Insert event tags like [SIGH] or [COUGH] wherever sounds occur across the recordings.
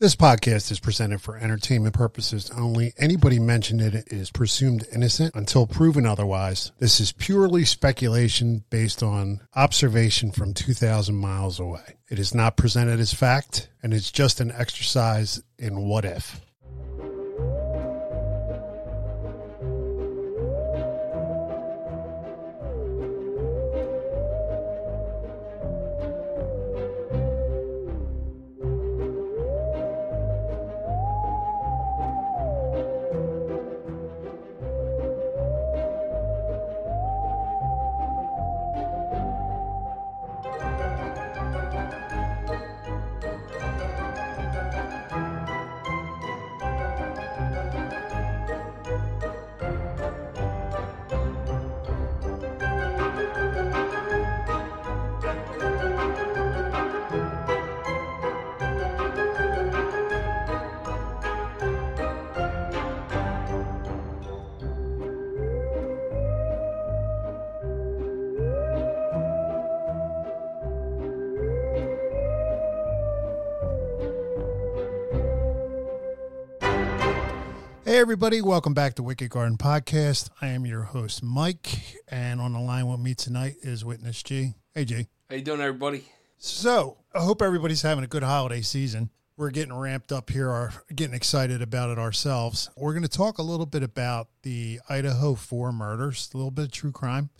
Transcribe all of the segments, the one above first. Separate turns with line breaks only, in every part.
This podcast is presented for entertainment purposes only. Anybody mentioned in it is presumed innocent until proven otherwise. This is purely speculation based on observation from 2,000 miles away. It is not presented as fact, and it's just an exercise in what if. Everybody, welcome back to Wicked Garden Podcast. I am your host, Mike, and on the line with me tonight is Witness G. Hey, G.
How you doing, everybody?
So, I hope everybody's having a good holiday season. We're getting ramped up here, are getting excited about it ourselves. We're going to talk a little bit about the Idaho 4 murders, a little bit of true crime.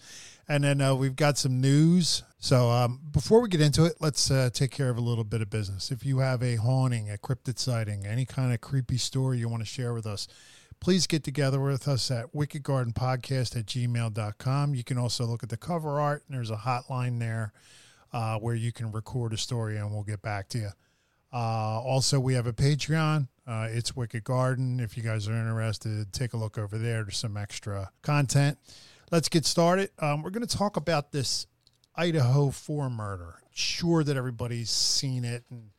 And then uh, we've got some news. So um, before we get into it, let's uh, take care of a little bit of business. If you have a haunting, a cryptid sighting, any kind of creepy story you want to share with us, please get together with us at wickedgardenpodcast at gmail.com. You can also look at the cover art, and there's a hotline there uh, where you can record a story and we'll get back to you. Uh, also, we have a Patreon. Uh, it's Wicked Garden. If you guys are interested, take a look over there. There's some extra content. Let's get started. Um, we're going to talk about this Idaho 4 murder. Sure that everybody's seen it and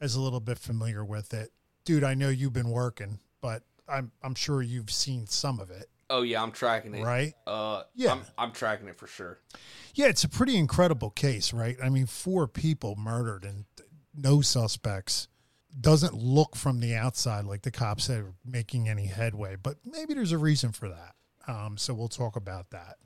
is a little bit familiar with it. Dude, I know you've been working, but I'm I'm sure you've seen some of it,
Oh yeah, I'm tracking it.
right?
Uh,
Yeah.
I'm, I'm tracking it for sure.
Yeah, it's a pretty incredible case, right? I mean, four people murdered and no suspects. Doesn't look from the outside like the cops are making any headway, but maybe there's a reason for that. Um, so we'll talk about that.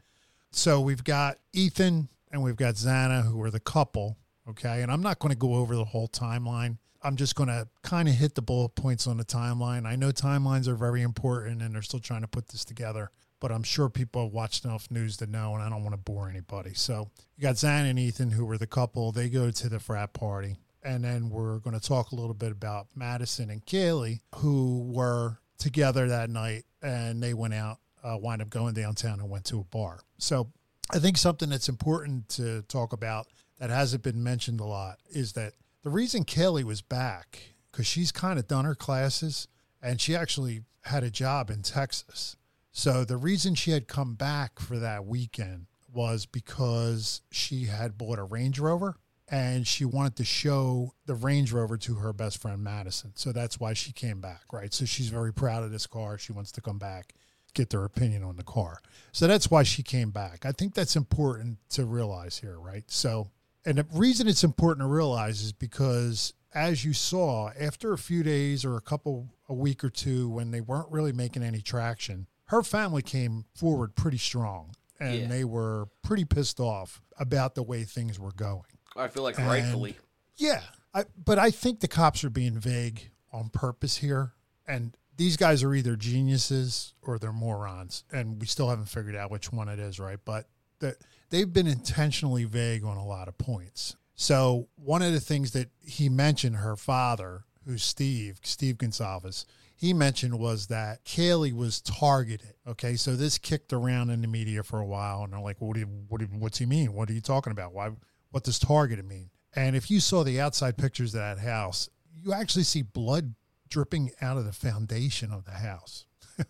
So we've got Ethan and we've got Xana, who are the couple. Okay. And I'm not going to go over the whole timeline. I'm just going to kind of hit the bullet points on the timeline. I know timelines are very important and they're still trying to put this together, but I'm sure people have watched enough news to know, and I don't want to bore anybody. So you got Xana and Ethan, who were the couple. They go to the frat party. And then we're going to talk a little bit about Madison and Kaylee, who were together that night and they went out, uh, wind up going downtown and went to a bar. So I think something that's important to talk about that hasn't been mentioned a lot is that the reason Kelly was back because she's kind of done her classes and she actually had a job in Texas. So the reason she had come back for that weekend was because she had bought a Range Rover and she wanted to show the Range Rover to her best friend Madison. So that's why she came back, right? So she's very proud of this car. She wants to come back get their opinion on the car. So that's why she came back. I think that's important to realize here, right? So, and the reason it's important to realize is because as you saw, after a few days or a couple, a week or two, when they weren't really making any traction, her family came forward pretty strong and
Yeah.
they were pretty pissed off about the way things were going.
I feel like
And-
rightfully.
Yeah, I, but I think the cops are being vague on purpose here, and these guys are either geniuses or they're morons, and we still haven't figured out which one it is, right? But the, they've been intentionally vague on a lot of points. So one of the things that he mentioned, her father, who's Steve, Steve Goncalves, he mentioned was that Kaylee was targeted. Okay, so this kicked around in the media for a while, and they're like, "What do you, what do you, what's he mean? What are you talking about? Why? What does targeted mean?" And if you saw the outside pictures of that house, you actually see blood dripping out of the foundation of the house. [LAUGHS]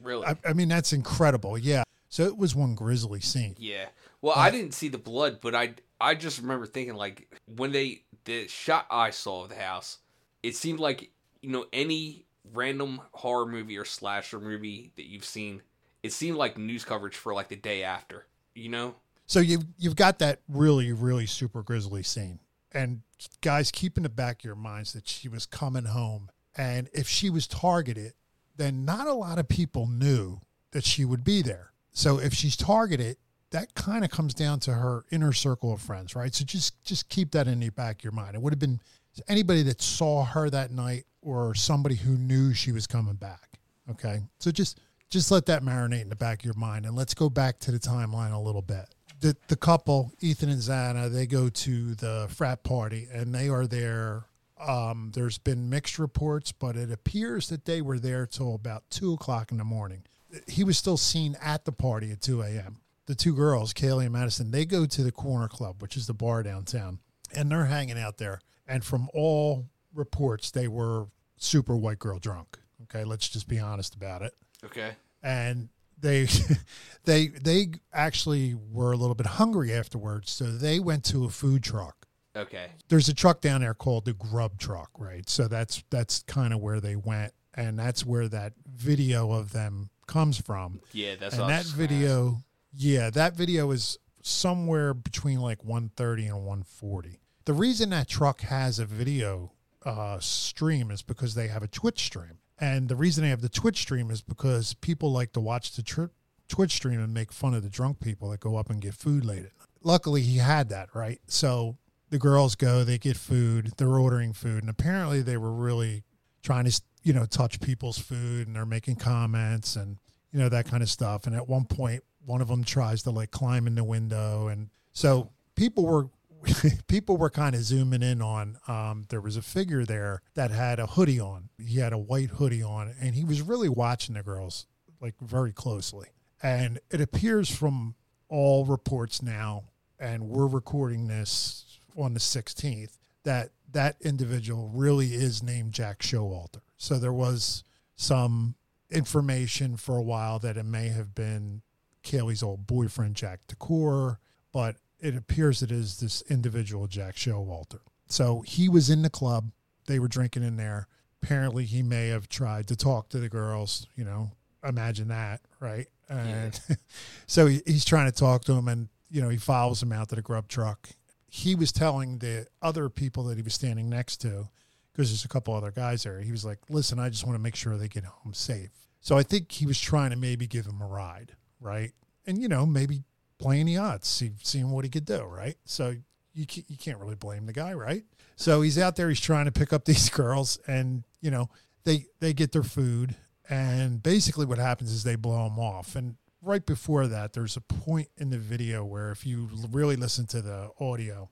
Really.
I, I mean, that's incredible. Yeah. So it was one grisly scene.
yeah. Well, I didn't see the blood, but I I just remember thinking like when they the shot I saw of the house, it seemed like you know any random horror movie or slasher movie that you've seen, it seemed like news coverage for like the day after. You know?
So you've you've got that really really super grisly scene, And guys, keep in the back of your minds that she was coming home. And if she was targeted, then not a lot of people knew that she would be there. So if she's targeted, that kind of comes down to her inner circle of friends, right? So just just keep that in the back of your mind. It would have been anybody that saw her that night or somebody who knew she was coming back. Okay. So just just let that marinate in the back of your mind and let's go back to the timeline a little bit. The the couple, Ethan and Xana, they go to the frat party and they are there. Um, there's been mixed reports, but it appears that they were there till about two o'clock in the morning. He was still seen at the party at 2 a.m. The two girls, Kaylee and Madison, they go to the Corner Club, which is the bar downtown, and they're hanging out there. And from all reports, they were super white girl drunk. Okay, let's just be honest about it.
Okay.
And they [LAUGHS] they they actually were a little bit hungry afterwards, so they went to a food truck.
Okay.
There's a truck down there called the Grub Truck, right? So that's that's kind of where they went, and that's where that video of them comes from.
Yeah, that's
and that
was just gonna ask.
video, yeah, that video is somewhere between like 130 and 140. The reason that truck has a video uh, stream is because they have a Twitch stream. And the reason they have the Twitch stream is because people like to watch the tri- Twitch stream and make fun of the drunk people that go up and get food late. at night. Luckily, he had that, right? So the girls go, they get food, they're ordering food. And apparently, they were really trying to, you know, touch people's food and they're making comments and, you know, that kind of stuff. And at one point, one of them tries to like climb in the window. And so people were [LAUGHS] people were kind of zooming in on um, there was a figure there that had a hoodie on he had a white hoodie on and he was really watching the girls like very closely and it appears from all reports now and we're recording this on the 16th that that individual really is named jack showalter so there was some information for a while that it may have been Kaylee's old boyfriend, Jack DuCoeur, but it appears it is this individual, Jack Showalter. So he was in the club. They were drinking in there. Apparently, he may have tried to talk to the girls. You know, imagine that, right? And [LAUGHS] so he, he's trying to talk to him, and you know, he follows him out to the grub truck. He was telling the other people that he was standing next to, because there's a couple other guys there. He was like, "Listen, I just want to make sure they get home safe." So I think he was trying to maybe give him a ride, right? And you know, maybe playing the odds, see, seeing what he could do, right? So you can't, you can't really blame the guy, right? So he's out there, he's trying to pick up [LAUGHS] these girls, and you know, they they get their food, and basically what happens is they blow them off. And right before that, there's a point in the video where if you really listen to the audio,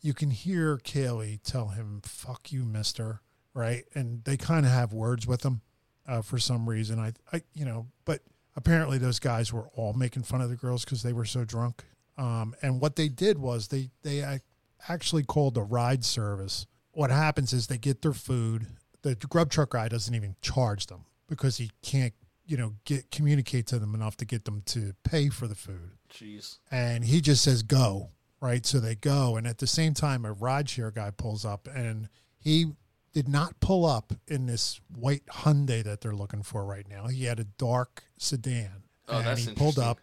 you can hear Kaylee tell him, fuck you, mister. Right. And they kind of have words with him uh, for some reason. I, I, you know, but apparently those guys were all making fun of the girls because they were so drunk. Um, and what they did was they, they actually called a ride service. What happens is they get their food. The grub truck guy doesn't even charge them because he can't, you know, get communicate to them enough to get them to pay for the food
Jeez.
and he just says go right so they go and at the same time a rideshare guy pulls up and he did not pull up in this white hyundai that they're looking for right now. He had a dark sedan.
Oh,
and he pulled up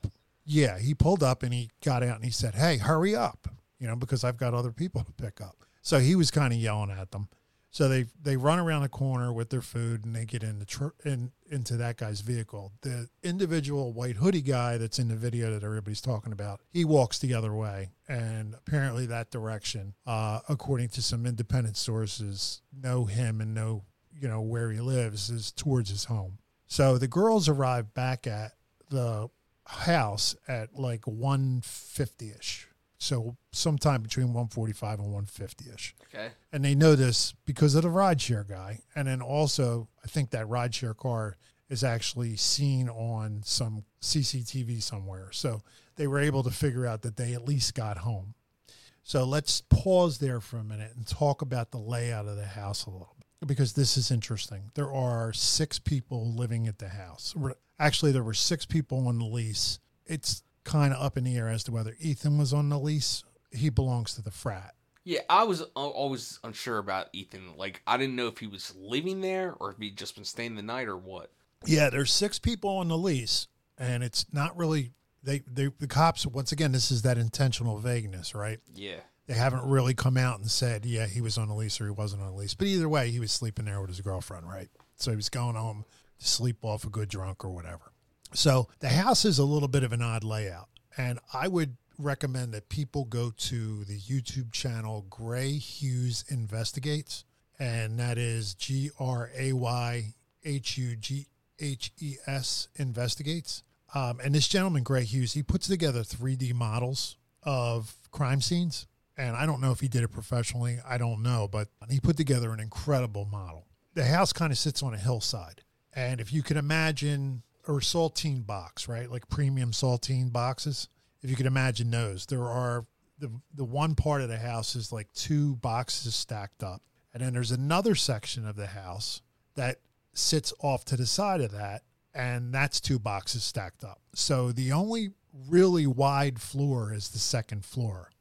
yeah he pulled up and he got out and he said hey hurry up you know because i've got other people to pick up. So he was kind of yelling at them so they they run around the corner with their food and they get in the tr- in into that guy's vehicle. The individual white hoodie guy that's in the video that everybody's talking about, he walks the other way, and apparently that direction, uh, according to some independent sources, know him and know you know where he lives is towards his home. So the girls arrive back at the house at like 150 ish. So sometime between 145 and 150 ish
Okay.
and they know this because of the rideshare guy. And then also, I think that rideshare car is actually seen on some CCTV somewhere. So they were able to figure out that they at least got home. So let's pause there for a minute and talk about the layout of the house a little bit because this is interesting. There are six people living at the house. Actually, there were six people on the lease. It's kind of up in the air as to whether Ethan was on the lease. He belongs to the frat.
Yeah, I was always unsure about Ethan. Like, I didn't know if he was living there or if he'd just been staying the night or what.
Yeah, there's six people on the lease, and it's not really they. They the cops once again. This is that intentional vagueness, right?
Yeah.
They haven't really come out and said, yeah, he was on a lease or he wasn't on a lease. But either way, he was sleeping there with his girlfriend, right? So he was going home to sleep off a good drunk or whatever. So the house is a little bit of an odd layout. And I would recommend that people go to the YouTube channel Gray Hughes Investigates. And that is G R A Y H U G H E S Investigates. Um, and this gentleman, Gray Hughes, he puts together 3D models of crime scenes. And I don't know if he did it professionally. I don't know, but he put together an incredible model. The house kind of sits on a hillside. And if you can imagine a saltine box, right? Like premium saltine boxes. If you can imagine those, there are the the one part of the house is like two boxes stacked up. And then there's another section of the house that sits off to the side of that, and that's two boxes stacked up. So the only really wide floor is the second floor.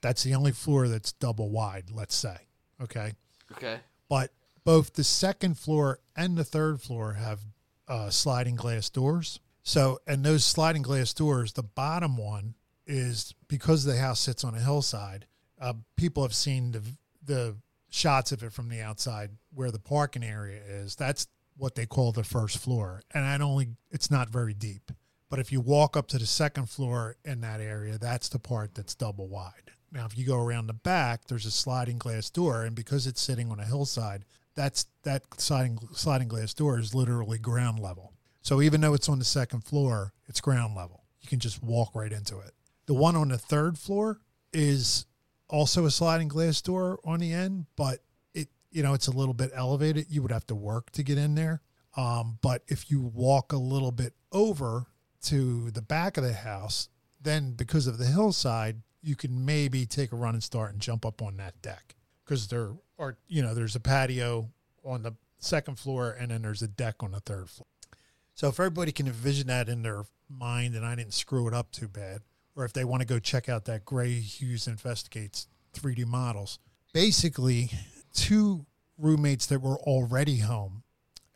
That's the only floor that's double wide, let's say. Okay.
Okay.
But both the second floor and the third floor have uh, sliding glass doors. So, and those sliding glass doors, the bottom one is because the house sits on a hillside. Uh, people have seen the the shots of it from the outside where the parking area is. That's what they call the first floor, and I only it's not very deep. But if you walk up to the second floor in that area, that's the part that's double wide. Now, if you go around the back, there's a sliding glass door, and because it's sitting on a hillside, that's that sliding sliding glass door is literally ground level. So even though it's on the second floor, it's ground level. You can just walk right into it. The one on the third floor is also a sliding glass door on the end, but it you know it's a little bit elevated. You would have to work to get in there. Um, but if you walk a little bit over to the back of the house, then because of the hillside, you can maybe take a run and start and jump up on that deck because there are you know there's a patio on the second floor and then there's a deck on the third floor. So if everybody can envision that in their mind and I didn't screw it up too bad, or if they want to go check out that Gray Hughes Investigates 3D models, basically two roommates that were already home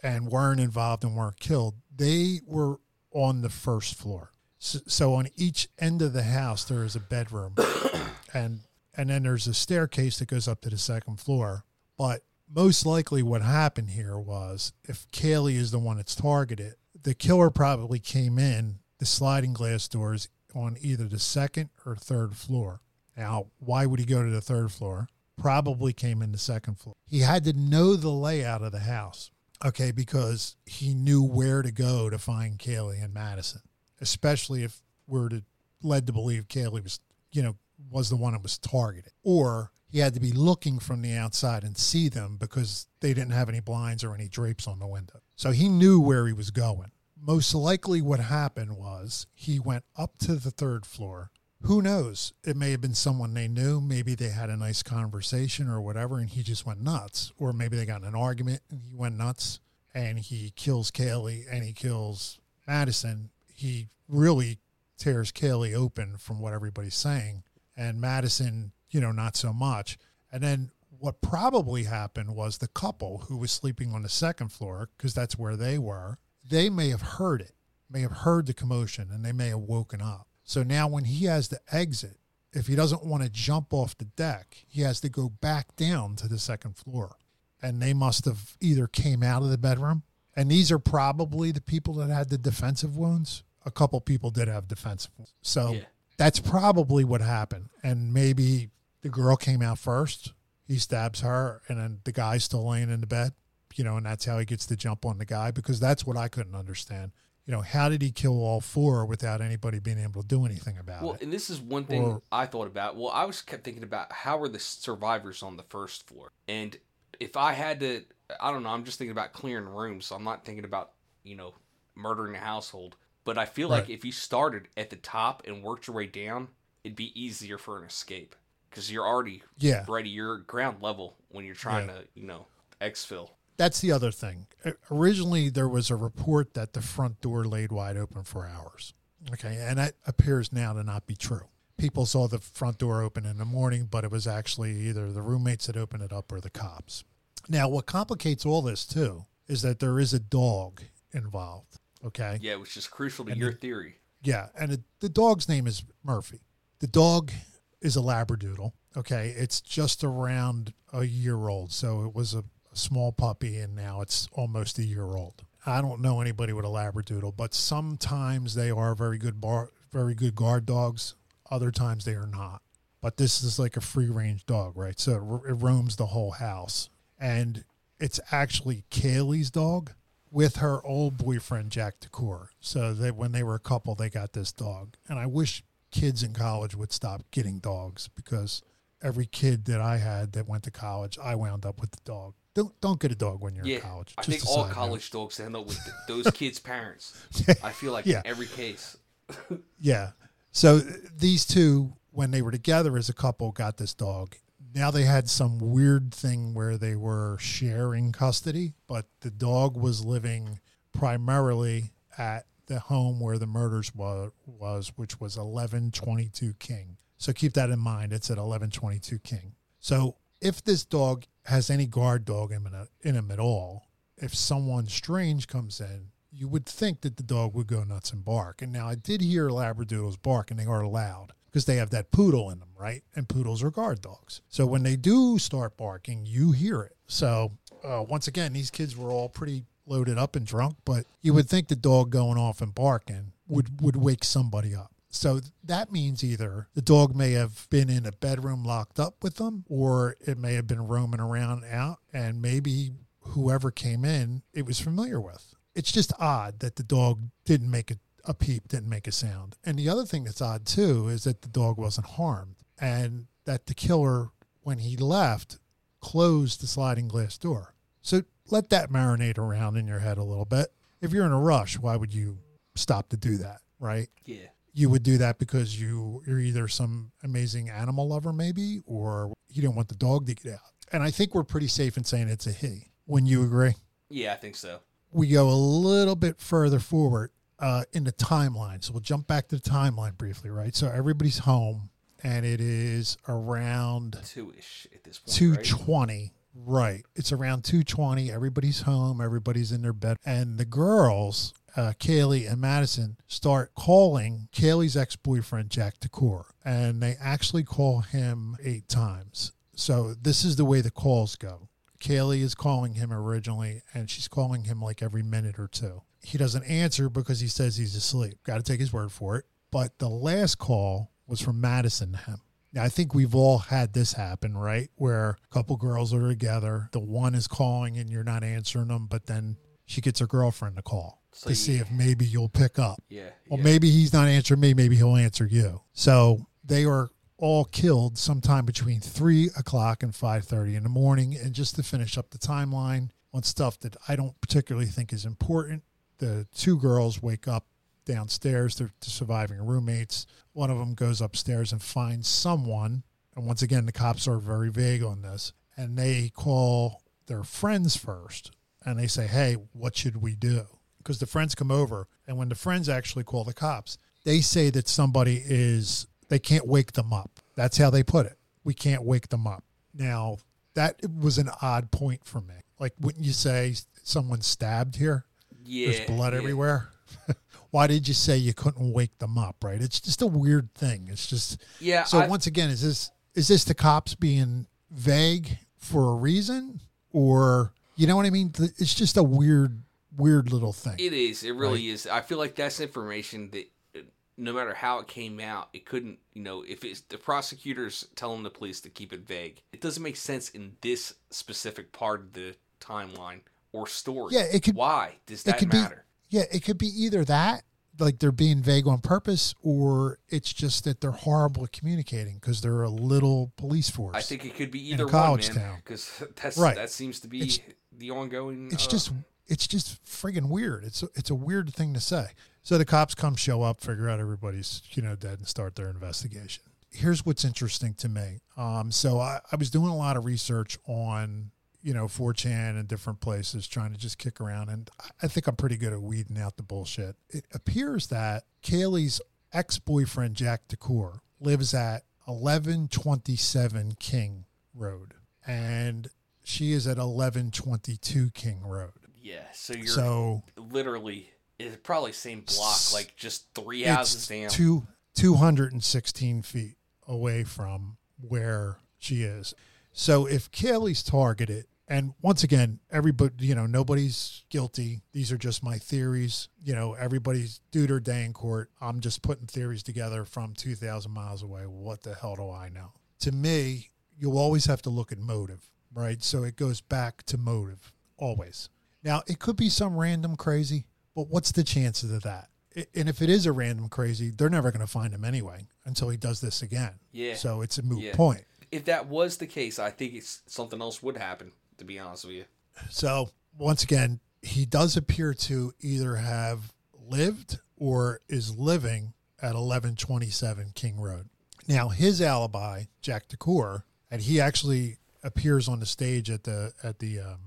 and weren't involved and weren't killed, they were on the first floor. So, so on each end of the house there is a bedroom [COUGHS] and and then there's a staircase that goes up to the second floor. But most likely, what happened here was if Kaylee is the one that's targeted, the killer probably came in the sliding glass doors on either the second or third floor. Now, why would he go to the third floor? Probably came in the second floor. He had to know the layout of the house, okay, because he knew where to go to find Kaylee and Madison, especially if we're to, led to believe Kaylee was, you know, was the one that was targeted. Or he had to be looking from the outside and see them because they didn't have any blinds or any drapes on the window. So he knew where he was going. Most likely, what happened was he went up to the third floor. Who knows? It may have been someone they knew. Maybe they had a nice conversation or whatever, and he just went nuts. Or maybe they got in an argument and he went nuts and he kills Kaylee and he kills Madison. He really tears Kaylee open from what everybody's saying and Madison, you know, not so much. And then what probably happened was the couple who was sleeping on the second floor, because that's where they were, they may have heard it, may have heard the commotion, and they may have woken up. So now when he has to exit, if he doesn't want to jump off the deck, he has to go back down to the second floor. And they must have either came out of the bedroom, and these are probably the people that had the defensive wounds. A couple people did have defensive wounds. So
Yeah.
That's probably what happened. And maybe the girl came out first. He stabs her, and then the guy's still laying in the bed, you know, and that's how he gets the jump on the guy because that's what I couldn't understand. You know, how did he kill all four without anybody being able to do anything about
Well,
it?
Well, and this is one thing
Or-
I thought about. Well, I was kept thinking about how are the survivors on the first floor, and if I had to, I don't know. I'm just thinking about clearing rooms. So I'm not thinking about you know murdering a household. But I feel like if you started at the top and worked your way down, it'd be easier for an escape because you're already
Yeah.
ready. You're ground level when you're trying to you know exfil.
That's the other thing. Uh, Originally, there was a report that the front door laid wide open for hours. Okay. And that appears now to not be true. People saw the front door open in the morning, but it was actually either the roommates that opened it up or the cops. Now, what complicates all this, too, is that there is a dog involved. Okay.
Yeah, which is crucial to
And
your
the-
theory.
Yeah, and it, the dog's name is Murphy. The dog is a Labradoodle, Okay, it's just around a year old. So it was a, a small puppy and now it's almost a year old. I don't know anybody with a labradoodle, but sometimes they are very good bar, very good guard dogs. Other times they are not. But this is like a free range dog, right? So it, it roams the whole house, and it's actually Kaylee's dog with her old boyfriend Jack DuCoeur. So that when they were a couple, they got this dog. And I wish kids in college would stop getting dogs because every kid that I had that went to college, I wound up with the dog. Don't don't get a dog when you're
Yeah,
in college.
I think all
side note.
college dogs end up with [LAUGHS] those kids' parents. I feel like
Yeah.
in every case. [LAUGHS]
Yeah. So these two, when they were together as a couple, got this dog. Now they had some weird thing where they were sharing custody, but the dog was living primarily at the home where the murders wa- was, which was 1122 King. So keep that in mind. It's at 1122 King. So if this dog has any guard dog in, it- in him at all, if someone strange comes in, you would think that the dog would go nuts and bark. And now I did hear Labradoodles bark, and they are loud because they have that poodle in them, right? And poodles are guard dogs. So when they do start barking, you hear it. So uh, once again, these kids were all pretty loaded up and drunk, but you would think the dog going off and barking would would wake somebody up. So that means either the dog may have been in a bedroom locked up with them, or it may have been roaming around out, and maybe whoever came in it was familiar with. It's just odd that the dog didn't make a, a peep, didn't make a sound. And the other thing that's odd too is that the dog wasn't harmed, and that the killer, when he left, closed the sliding glass door. So let that marinate around in your head a little bit. If you're in a rush, why would you stop to do that, right?
Yeah.
you would do that because you you're either some amazing animal lover maybe or you don't want the dog to get out and i think we're pretty safe in saying it's a he when you agree
Yeah, I think so.
we go a little bit further forward uh, in the timeline. So we'll jump back to the timeline briefly right? So everybody's home and it is around
Two ish at this point.
220 right. It's around 220 everybody's home. Everybody's in their bed. And the girls uh, kaylee and madison start calling kaylee's ex-boyfriend jack DuCoeur, and they actually call him eight times. So this is the way the calls go. Kaylee is calling him originally and she's calling him like every minute or two he doesn't answer because he says he's asleep got to take his word for it but the last call was from madison to him now, I think we've all had this happen, right? Where a couple girls are together, the one is calling and you're not answering them, but then she gets her girlfriend to call
So
to see if maybe you'll pick up.
Yeah.
Well,
yeah.
maybe he's not answering me, maybe he'll answer you. So they are all killed sometime between three o'clock and five thirty in the morning. And just to finish up the timeline on stuff that I don't particularly think is important, the two girls wake up downstairs. They're the surviving roommates. One of them goes upstairs and finds someone. And once again, the cops are very vague on this. And they call their friends first and they say, Hey, what should we do? Because the friends come over. And when the friends actually call the cops, they say that somebody is, they can't wake them up. That's how they put it. We can't wake them up. Now, that was an odd point for me. Like, wouldn't you say someone stabbed here?
Yeah.
There's blood
yeah.
everywhere. [LAUGHS] Why did you say you couldn't wake them up? Right? It's just a weird thing. It's just
Yeah.
so.
I-
once again, is this is this the cops being vague for a reason, or you know what I mean? It's just a weird, weird little thing.
It is. It really is. I feel like that's information that uh, no matter how it came out, it couldn't, you know, if it's the prosecutors telling the police to keep it vague, it doesn't make sense in this specific part of the timeline or story.
Yeah, it could-
Why does
it
that
could be-
matter?
yeah, it could be either that, like they're being vague on purpose, or it's just that they're horrible at communicating because they're a little police force.
I think it could be either one,
college
man.
town.
Because [LAUGHS] that's
Right.
that seems to be
It's-
the ongoing.
it's
uh,
just it's just friggin' weird. It's a, it's a weird thing to say. So the cops come, show up, figure out everybody's you know dead, and start their investigation. Here's what's interesting to me. Um, so I, I was doing a lot of research on you know 4chan and different places, trying to just kick around, and I- think I'm pretty good at weeding out the bullshit. It appears that Kaylee's ex-boyfriend Jack DuCoeur lives at 1127 King Road, and she is at 1122 King Road.
yeah. So you're
So
literally it's probably same block, like just three houses
it's
down.
two, 216 feet away from where she is. So if Kaylee's targeted, and once again, everybody, you know, nobody's guilty. These are just my theories. You know, everybody's due their day in court. I'm just putting theories together from 2,000 miles away. What the hell do I know? To me, you'll always have to look at motive, right? So it goes back to motive, always. Now, it could be some random crazy, but what's the chances of that? And if it is a random crazy, they're never going to find him anyway until he does this again.
Yeah.
So it's a moot
Yeah.
point.
If that was the case, I think it's something else would happen. To be honest with you.
So once again, he does appear to either have lived or is living at 1127 King Road. Now his alibi, Jack DuCoeur, and he actually appears on the stage at the at the um,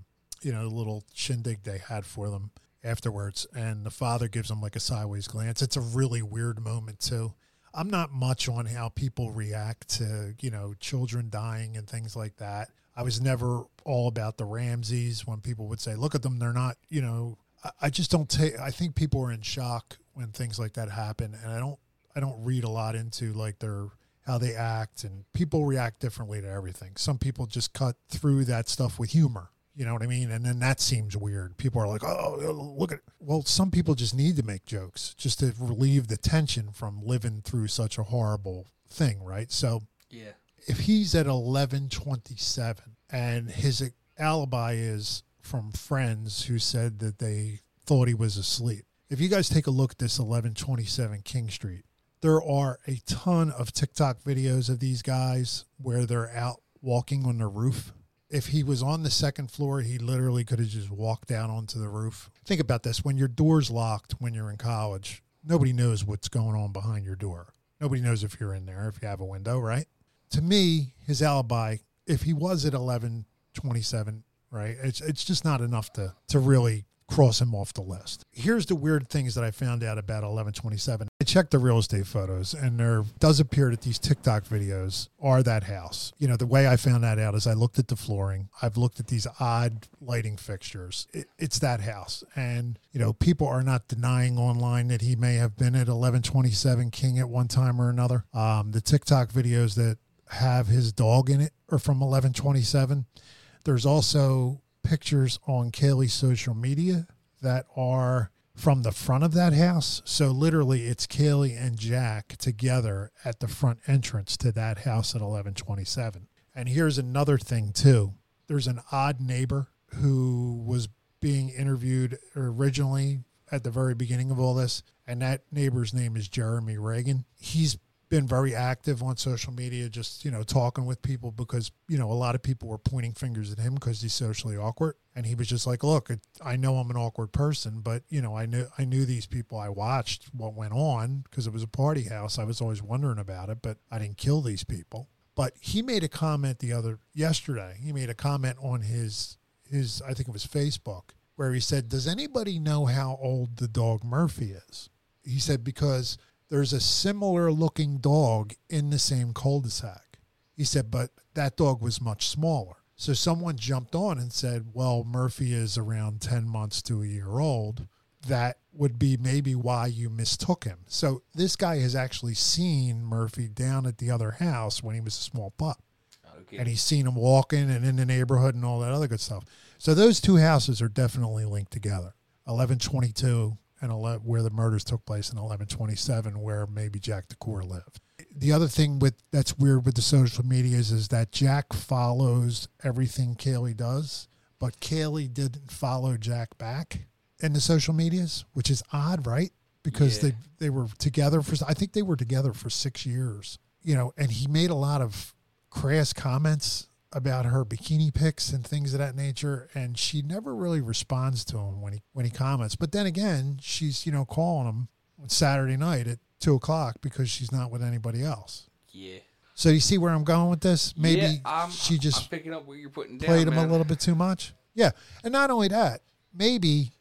you know little shindig they had for them afterwards, and the father gives him like a sideways glance. It's a really weird moment too. I'm not much on how people react to you know children dying and things like that. I was never all about the Ramseys when people would say, "Look at them, they're not," you know. I- I just don't take. I think people are in shock when things like that happen, and I don't. I don't read a lot into like their how they act, and people react differently to everything. Some people just cut through that stuff with humor. You know what I mean? And then that seems weird. People are like, "Oh, oh look at." Well, some people just need to make jokes just to relieve the tension from living through such a horrible thing, right? So
Yeah.
If he's at 1127 and his alibi is from friends who said that they thought he was asleep if you guys take a look at this 1127 king street there are a ton of tiktok videos of these guys where they're out walking on the roof. If he was on the second floor he literally could have just walked down onto the roof. Think about this. When your door's locked when you're in college nobody knows what's going on behind your door. Nobody knows if you're in there if you have a window right to me, his alibi, if he was at eleven twenty seven, right, it's it's just not enough to to really cross him off the list. Here's the weird things that I found out about eleven twenty seven. I checked the real estate photos, and there does appear that these TikTok videos are that house. You know, the way I found that out is I looked at the flooring. I've looked at these odd lighting fixtures. It, it's that house, and you know, people are not denying online that he may have been at eleven twenty seven King at one time or another. Um, the TikTok videos that have his dog in it or from 1127. There's also pictures on Kaylee's social media that are from the front of that house. So literally it's Kaylee and Jack together at the front entrance to that house at 1127. And here's another thing too. There's an odd neighbor who was being interviewed originally at the very beginning of all this, and that neighbor's name is Jeremy Reagan. He's been very active on social media, just you know, talking with people because you know a lot of people were pointing fingers at him because he's socially awkward, and he was just like, "Look, I know I'm an awkward person, but you know, I knew I knew these people. I watched what went on because it was a party house. I was always wondering about it, but I didn't kill these people." But he made a comment the other yesterday. He made a comment on his his I think it was Facebook where he said, "Does anybody know how old the dog Murphy is?" He said because there's a similar looking dog in the same cul-de-sac. He said, but that dog was much smaller. So someone jumped on and said, well, Murphy is around 10 months to a year old. That would be maybe why you mistook him. So this guy has actually seen Murphy down at the other house when he was a small pup
Okay.
and he's seen him walking and in the neighborhood and all that other good stuff. So those two houses are definitely linked together. Eleven twenty two and 11, where the murders took place in eleven twenty seven, where maybe Jack DuCoeur lived. The other thing with that's weird with the social medias is that Jack follows everything Kaylee does, but Kaylee didn't follow Jack back in the social medias, which is odd, right? Because
Yeah.
they they were together for I think they were together for six years. You know, and he made a lot of crass comments about her bikini pics and things of that nature and she never really responds to him when he when he comments but then again she's you know calling him on saturday night at two o'clock because she's not with anybody else
yeah.
so you see where i'm going with this maybe
yeah, I'm,
she
I'm
just
picking up what you're putting down.
played him a little bit too much yeah and not only that maybe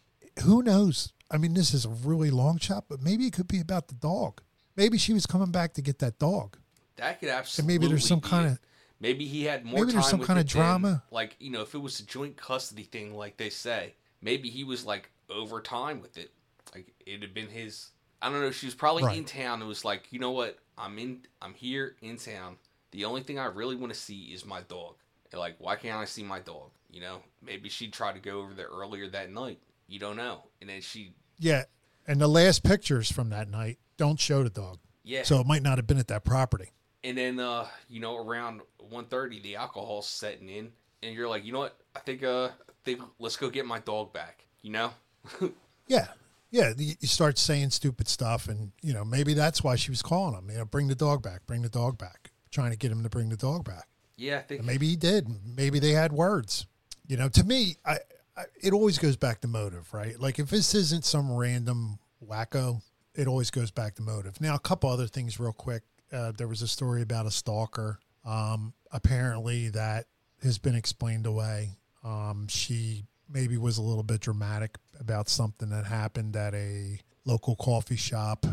who knows i mean this is a really long shot but maybe it could be about the dog maybe she was coming back to get that dog
That could
and
absolutely.
maybe there's some kind
it.
of
Maybe he had more
Maybe
time
there's some kind of drama.
like you know, if it was a joint custody thing, like they say, maybe he was like over time with it. Like it had been his. I don't know. She was probably
Right.
in town. It was like, you know what? I'm in. I'm here in town. The only thing I really want to see is my dog. And, like, why can't I see my dog? You know, maybe she tried to go over there earlier that night. You don't know. And then she,
Yeah. And the last pictures from that night don't show the dog.
yeah.
So it might not have been at that property.
And then, uh, you know, around 1.30, the alcohol's setting in. And you're like, you know what? I think, uh, I think let's go get my dog back. You know? [LAUGHS]
Yeah. Yeah. You start saying stupid stuff, and, you know, maybe that's why she was calling him. You know, bring the dog back, bring the dog back, trying to get him to bring the dog back.
yeah, I think.
And maybe he did. Maybe they had words. You know, to me, I, I it always goes back to motive, right? Like if this isn't some random wacko, it always goes back to motive. Now, a couple other things, real quick. Uh, there was a story about a stalker. Um, apparently, that has been explained away. Um, she maybe was a little bit dramatic about something that happened at a local coffee shop.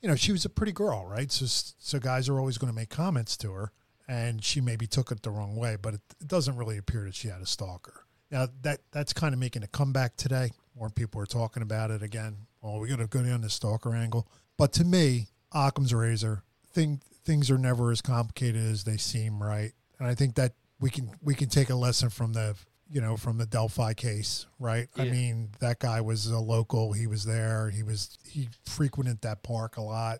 You know, she was a pretty girl, right? So, so guys are always going to make comments to her, and she maybe took it the wrong way. But it, it doesn't really appear that she had a stalker. Now that that's kind of making a comeback today. More people are talking about it again. Well, we're going to go down the stalker angle. But to me, Occam's razor thing things are never as complicated as they seem, right? And I think that we can we can take a lesson from the you know from the Delphi case, right? I mean, that guy was a local. He was there. He was he frequented that park a lot,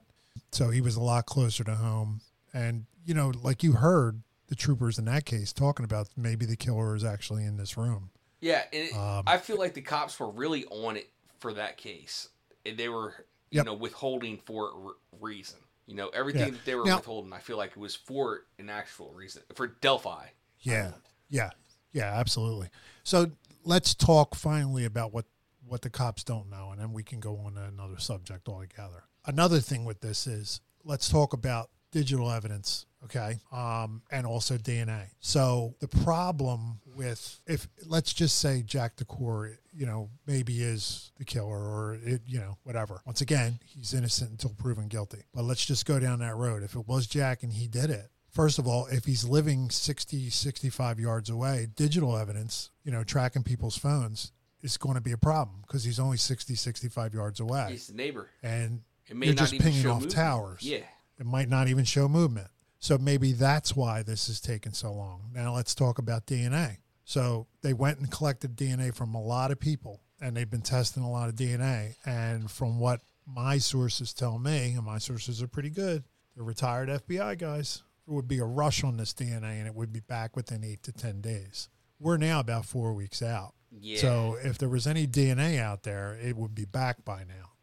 so he was a lot closer to home. And you know, like you heard the troopers in that case talking about maybe the killer is actually in this room.
Yeah, and it,
Um,
I feel like the cops were really on it for that case. And they were, you
Yep.
know, withholding for a re- reason. You know, everything
Yeah.
that they were
Now-
withholding, I feel like it was for an actual reason for Delphi.
Yeah, yeah, yeah, absolutely. So let's talk finally about what what the cops don't know, and then we can go on to another subject altogether. Another thing with this is let's talk about digital evidence, okay, um, and also DNA. So the problem with if let's just say Jack DuCoeur, you know, maybe is the killer or it, you know, whatever. Once again, he's innocent until proven guilty. But let's just go down that road. If it was Jack and he did it, First of all, if he's living 60, 65 yards away, digital evidence, you know, tracking people's phones is going to be a problem because he's only 60, 65 yards away.
He's the neighbor.
And
It may
you're
not
just
even
pinging
show
off
movement.
towers.
Yeah.
It might not even show movement. So maybe that's why this is taking so long. Now let's talk about DNA. So they went and collected DNA from a lot of people and they've been testing a lot of DNA. And from what my sources tell me, and my sources are pretty good, they're retired FBI guys. There would be a rush on this DNA and it would be back within eight to 10 days. We're now about four weeks out.
Yeah.
So if there was any DNA out there, it would be back by now.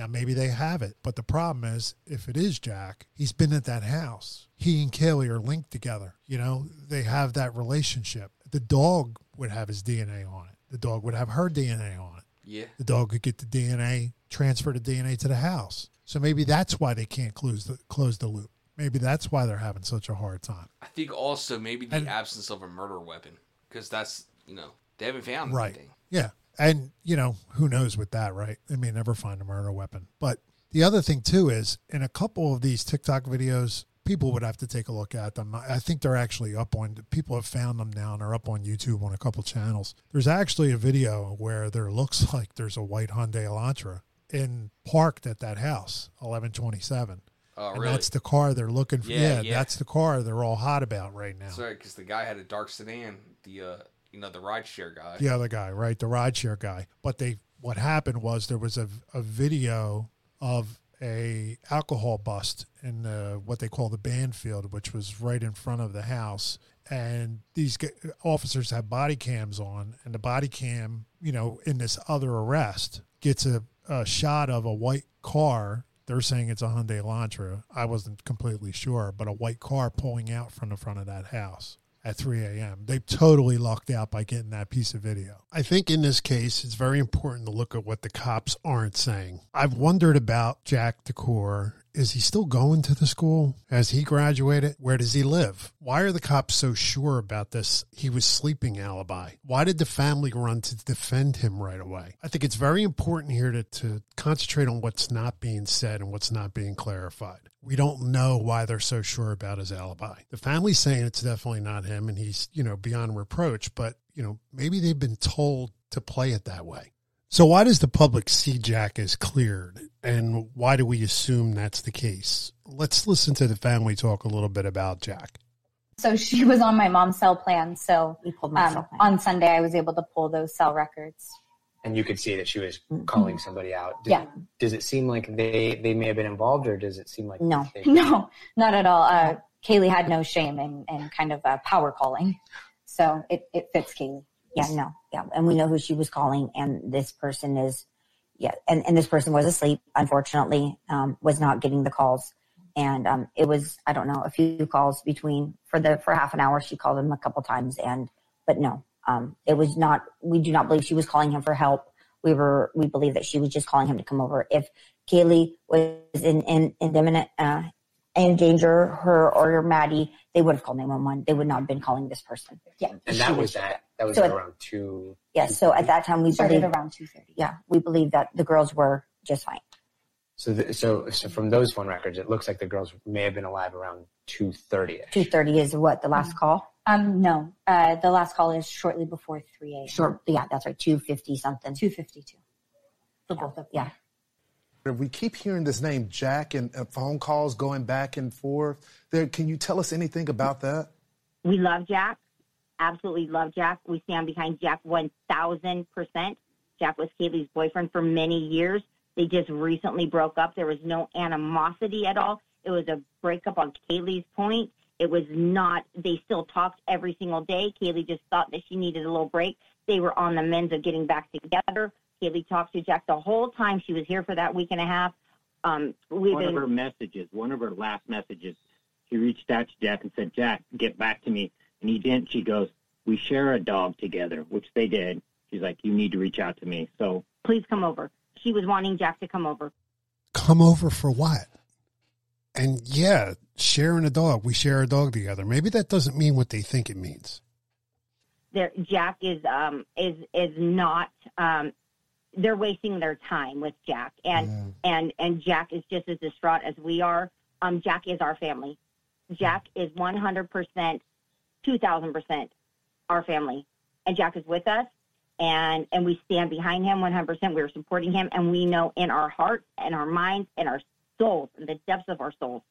Now maybe they have it, but the problem is if it is Jack, he's been at that house. He and Kaylee are linked together. You know, they have that relationship. The dog would have his DNA on it. The dog would have her DNA on it.
yeah.
The dog could get the DNA, transfer the DNA to the house. So maybe that's why they can't close the close the loop. Maybe that's why they're having such a hard time.
I think also maybe the
And-
absence of a murder weapon because that's you know they haven't found
Right.
anything.
Yeah. And, you know, who knows with that, right? They may never find a murder weapon. But the other thing, too, is in a couple of these TikTok videos, people would have to take a look at them. I think they're actually up on, people have found them now and are up on YouTube on a couple channels. There's actually a video where there looks [LAUGHS] like there's a white Hyundai Elantra in parked at that house, 1127.
Oh,
and
really?
that's the car they're looking for.
Yeah,
Yeah,
yeah.
that's the car they're all hot about right now.
Sorry, because the guy had a dark sedan. The uh, you know, the rideshare guy.
the other guy, right? The rideshare guy. But they, what happened was there was a, a video of a alcohol bust in the, what they call the band field, which was right in front of the house. And these officers have body cams on, and the body cam, you know, in this other arrest gets a, a shot of a white car. They're saying it's a Hyundai Elantra. I wasn't completely sure, but a white car pulling out from the front of that house at 3 a.m. They totally lucked out by getting that piece of video. I think in this case, it's very important to look at what the cops aren't saying. I've wondered about Jack DuCoeur. Is he still going to the school? Has he graduated? Where does he live? Why are the cops so sure about this? He was sleeping alibi. Why did the family run to defend him right away? I think it's very important here to, to concentrate on what's not being said and what's not being clarified. We don't know why they're so sure about his alibi. The family's saying it's definitely not him and he's, you know, beyond reproach, but, you know, maybe they've been told to play it that way. So why does the public see Jack as cleared and why do we assume that's the case? Let's listen to the family talk a little bit about Jack.
So she [LAUGHS] was on my mom's cell plan. So
We pulled my
um,
cell plan.
on Sunday, I was able to pull those cell records.
And you could see that she was calling somebody out. Did,
Yeah.
Does it seem like they they may have been involved, or does it seem like
No.
They, [LAUGHS]
No, not at all. Uh, Kaylee had no shame in, in kind of uh, power calling. So it, it fits Kaylee.
Yeah, no, yeah, and we know who she was calling, and this person is, yeah, and, and this person was asleep. Unfortunately, um, was not getting the calls, and um, it was I don't know a few calls between for the for half an hour. She called him a couple times, and but no, um, it was not. We do not believe she was calling him for help. We were we believe that she was just calling him to come over. If Kaylee was in in, in imminent uh, in danger, her or Maddie, they would have called nine one one. They would not have been calling this person. Yeah,
and
she
that was that. That was
So
at around two.
yeah, so at that time we
Started
believe,
around 2.30.
yeah, we believe that the girls were just fine.
So, the, so, so from those phone records, it looks like the girls may have been alive around two thirty.
Two thirty is what the last call.
Um, no, uh, the last call is shortly before 3 a.m.
Short, yeah, that's right, two fifty something.
2.52 for both of them.
Yeah,
We keep hearing this name Jack and uh, phone calls going back and forth. There, can you tell us anything about that?
We love Jack. Absolutely love Jack. We stand behind Jack 1000%. Jack was Kaylee's boyfriend for many years. They just recently broke up. There was no animosity at all. It was a breakup on Kaylee's point. It was not, they still talked every single day. Kaylee just thought that she needed a little break. They were on the mends of getting back together. Kaylee talked to Jack the whole time she was here for that week and a half. Um,
one of her messages, one of her last messages, she reached out to Jack and said, Jack, get back to me. And he didn't. She goes, We share a dog together, which they did. She's like, You need to reach out to me. So
please come over. She was wanting Jack to come over.
Come over for what? And yeah, sharing a dog. We share a dog together. Maybe that doesn't mean what they think it means.
there Jack is um is is not um they're wasting their time with Jack and and and Jack is just as distraught as we are. Um Jack is our family. Jack is 100% 2000% our family. And Jack is with us and and we stand behind him 100%. We're supporting him and we know in our hearts and our minds and our souls in the depths of our souls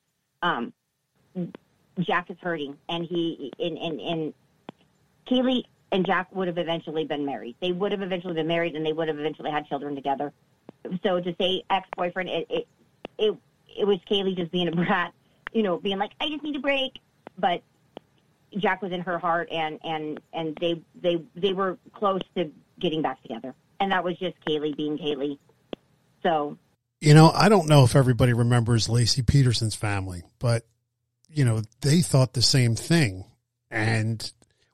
um Jack is hurting and he in in in Kaylee and Jack would have eventually been married. They would have eventually been married, and they would have eventually had children together. So to say ex-boyfriend, it it it, it was Kaylee just being a brat, you know, being like, I just need a break. But Jack was in her heart, and and and they they they were close to getting back together, and that was just Kaylee being Kaylee. So
You know, I don't know if everybody remembers Laci Peterson's family, but you know, they thought the same thing. And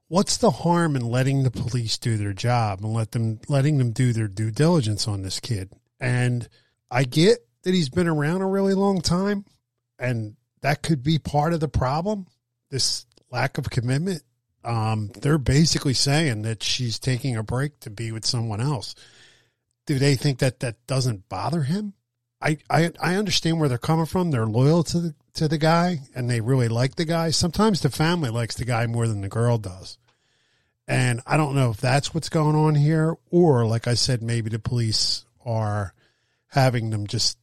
what's the harm in letting the police do their job and let them letting them do their due diligence on this kid? And I get that he's been around a really long time and that could be part of the problem, this lack of commitment. Um, they're basically saying that she's taking a break to be with someone else. Do they think that that doesn't bother him? I, I I understand where they're coming from. They're loyal to the to the guy and they really like the guy. Sometimes the family likes the guy more than the girl does. And I don't know if that's what's going on here or like I said maybe the police are having them just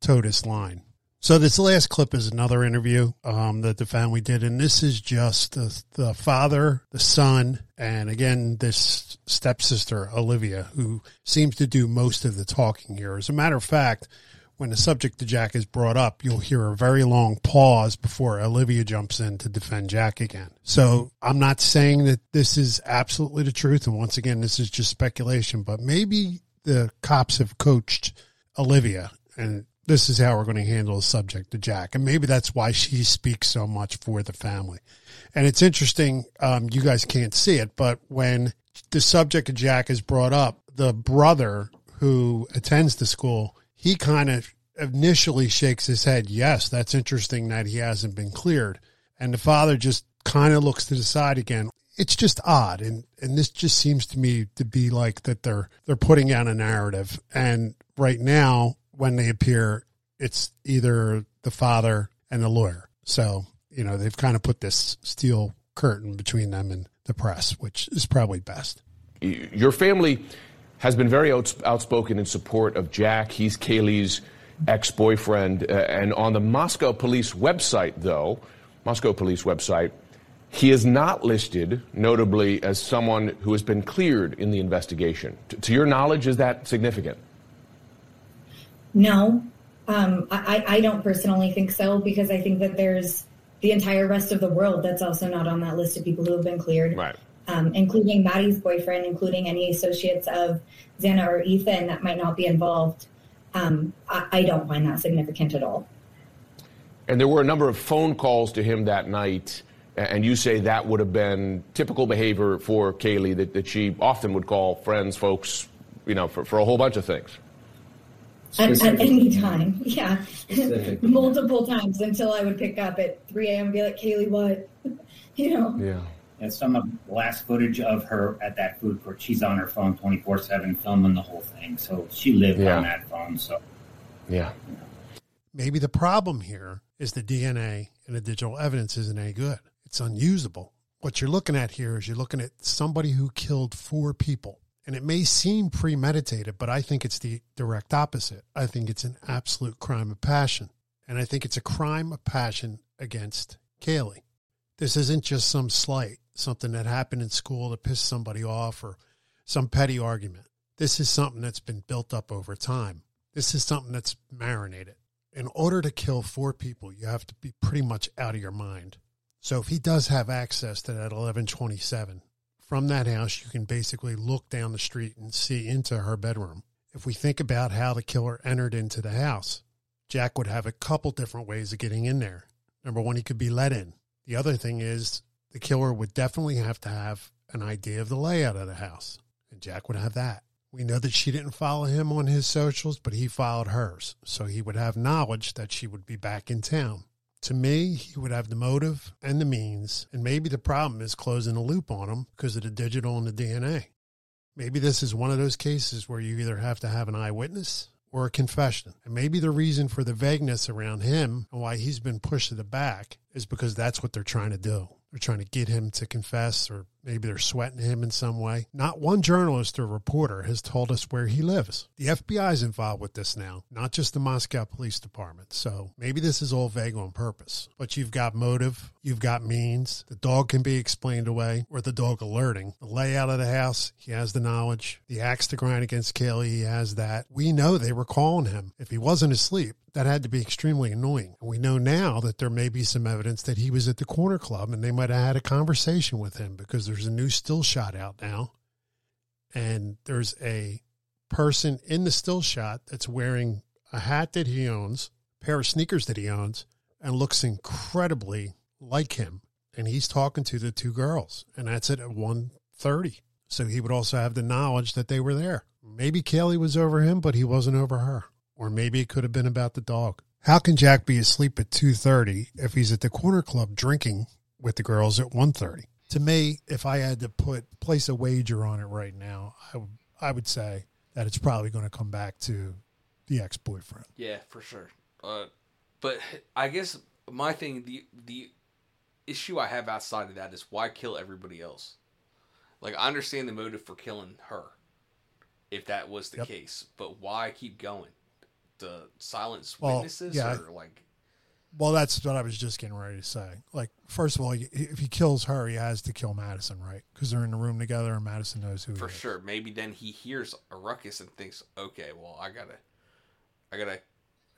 toe this line. So this last clip is another interview um, that the family did, and this is just the, the father, the son, and again this stepsister Olivia, who seems to do most of the talking here. As a matter of fact, when the subject of Jack is brought up, you'll hear a very long pause before Olivia jumps in to defend Jack again. So I'm not saying that this is absolutely the truth, and once again, this is just speculation, but maybe the cops have coached Olivia and this is how we're going to handle the subject to Jack. And maybe that's why she speaks so much for the family. And it's interesting, um, you guys can't see it, but when the subject of Jack is brought up, the brother who attends the school, he kind of initially shakes his head. Yes, that's interesting that he hasn't been cleared. And the father just kind of looks to the side again. It's just odd. And, and this just seems to me to be like that they're, they're putting out a narrative. And right now, when they appear, it's either the father and the lawyer. So, you know, they've kind of put this steel curtain between them and the press, which is probably best.
Your family has been very outspoken in support of Jack. He's Kaylee's ex boyfriend. Uh, and on the Moscow police website, though, Moscow police website, He is not listed, notably, as someone who has been cleared in the investigation. To your knowledge, is that significant?
No, um, I, I don't personally think so because I think that there's the entire rest of the world that's also not on that list of people who have been cleared,
Right.
um, including Maddie's boyfriend, including any associates of Xana or Ethan that might not be involved. Um, I, I don't find that significant at all.
And there were a number of phone calls to him that night, and you say that would have been typical behavior for Kaylee, that, that she often would call friends, folks, you know, for, for a whole bunch of things.
At, at any time, [LAUGHS] yeah, [LAUGHS] multiple times until I would pick up at 3 a.m. and be like, Kaylee, what? [LAUGHS] you know,
Yeah.
And some of the last footage of her at that food court, she's on her phone 24 7 filming the whole thing. So she lived
Yeah.
on that phone. So
Yeah.
Maybe the problem here is the DNA and the digital evidence isn't any good. It's unusable. What you're looking at here is you're looking at somebody who killed four people. And it may seem premeditated, but I think it's the direct opposite. I think it's an absolute crime of passion. And I think it's a crime of passion against Kaylee. This isn't just some slight, something that happened in school to piss somebody off or some petty argument. This is something that's been built up over time. This is something that's marinated. In order to kill four people, you have to be pretty much out of your mind. So if he does have access to that 1127, from that house, you can basically look down the street and see into her bedroom. If we think about how the killer entered into the house, Jack would have a couple different ways of getting in there. Number one, he could be let in. The other thing is the killer would definitely have to have an idea of the layout of the house, and Jack would have that. We know that she didn't follow him on his socials, but he followed hers. So he would have knowledge that she would be back in town. To me, he would have the motive and the means, and maybe the problem is closing the loop on him because of the digital and the DNA. Maybe this is one of those cases where you either have to have an eyewitness or a confession. And maybe the reason for the vagueness around him and why he's been pushed to the back is because that's what they're trying to do. They're trying to get him to confess, or maybe they're sweating him in some way. Not one journalist or reporter has told us where he lives. The FBI is involved with this now, not just the Moscow Police Department. So maybe this is all vague on purpose. But you've got motive, you've got means. The dog can be explained away, or the dog alerting. The layout of the house, he has the knowledge. The axe to grind against Kaylee, he has that. We know they were calling him. If he wasn't asleep, that had to be extremely annoying. We know now that there may be some evidence that he was at the corner club and they might have had a conversation with him because there's a new still shot out now. And there's a person in the still shot that's wearing a hat that he owns, a pair of sneakers that he owns, and looks incredibly like him. And he's talking to the two girls, and that's it at 1.30. So he would also have the knowledge that they were there. Maybe Kaylee was over him, but he wasn't over her or maybe it could have been about the dog. How can Jack be asleep at 2:30 if he's at the corner club drinking with the girls at 1:30? To me, if I had to put place a wager on it right now, I would I would say that it's probably going to come back to the ex-boyfriend.
Yeah, for sure. Uh, but I guess my thing, the the issue I have outside of that is why kill everybody else? Like I understand the motive for killing her, if that was the
Yep.
case, but why keep going? The silence
Well,
witnesses,
yeah.
or like
Well, that's what I was just getting ready to say. Like, first of all, if he kills her, he has to kill Madison, right? Because they're in the room together, and Madison knows who
for
he is.
sure. Maybe then he hears a ruckus and thinks, okay, well, I gotta, I gotta.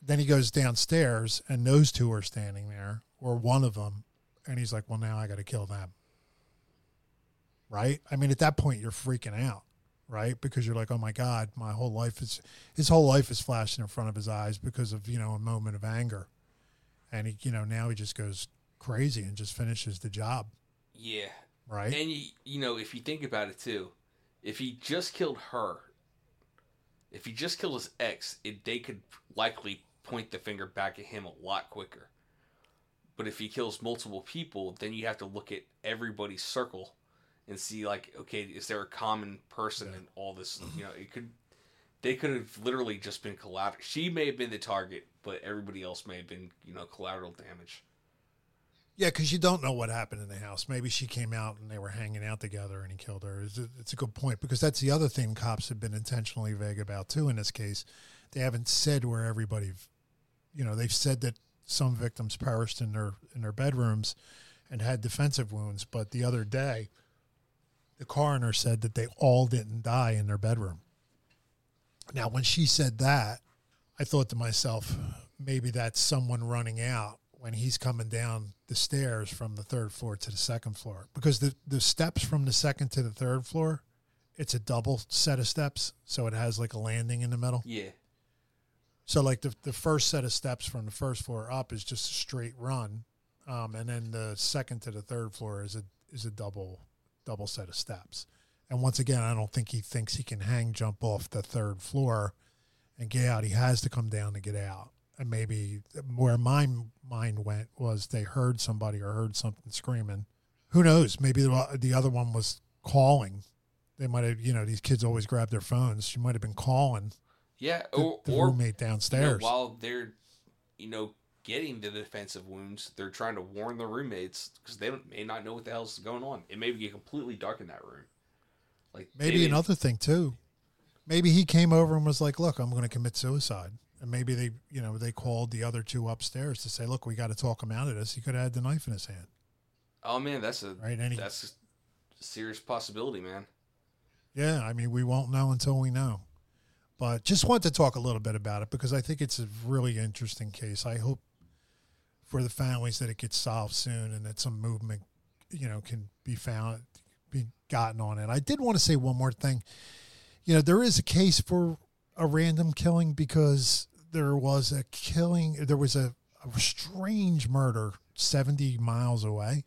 Then he goes downstairs, and those two are standing there, or one of them, and he's like, "Well, now I got to kill them." Right? I mean, at that point, you're freaking out, right? Because you're like, "Oh my God, my whole life is his whole life is flashing in front of his eyes because of you know a moment of anger," and he, you know, now he just goes crazy and just finishes the job,
Yeah.
right?
And you, you know, if you think about it too, if he just killed her, if he just killed his ex, it, they could likely point the finger back at him a lot quicker. But if he kills multiple people, then you have to look at everybody's circle and see like, okay, is there a common person in all this? You know, it could. They could have literally just been collateral. She may have been the target, but everybody else may have been, you know, collateral damage.
Yeah, because you don't know what happened in the house. Maybe she came out and they were hanging out together and he killed her. It's a, it's a good point because that's the other thing cops have been intentionally vague about too in this case. They haven't said where everybody, you know, they've said that some victims perished in their in their bedrooms, and had defensive wounds. But the other day, the coroner said that they all didn't die in their bedroom. Now, when she said that, I thought to myself, maybe that's someone running out when he's coming down the stairs from the third floor to the second floor. Because the, the steps from the second to the third floor, it's a double set of steps. So it has like a landing in the middle.
Yeah.
So like the the first set of steps from the first floor up is just a straight run, um, and then the second to the third floor is a is a double double set of steps. And once again, I don't think he thinks he can hang jump off the third floor and get out. He has to come down to get out. And maybe where my mind went was they heard somebody or heard something screaming. Who knows? Maybe the, the other one was calling. They might have, you know, these kids always grab their phones. She might have been calling
Yeah, or
the
or
roommate
you know,
downstairs.
while they're, you know, getting the defensive wounds, they're trying to warn the roommates because they may not know what the hell's going on. It may get completely dark in that room. Like
Maybe another thing too. Maybe he came over and was like, "Look, I'm going to commit suicide." And maybe they, you know, they called the other two upstairs to say, "Look, we got to talk him out of this." He could have had the knife in his hand.
Oh man, that's a
Right, any-
that's a serious possibility, man.
Yeah, I mean, we won't know until we know. But just want to talk a little bit about it because I think it's a really interesting case. I hope for the families that it gets solved soon and that some movement, you know, can be found, gotten on it. I did want to say one more thing. You know, there is a case for a random killing because there was a killing, there was a, a strange murder 70 miles away.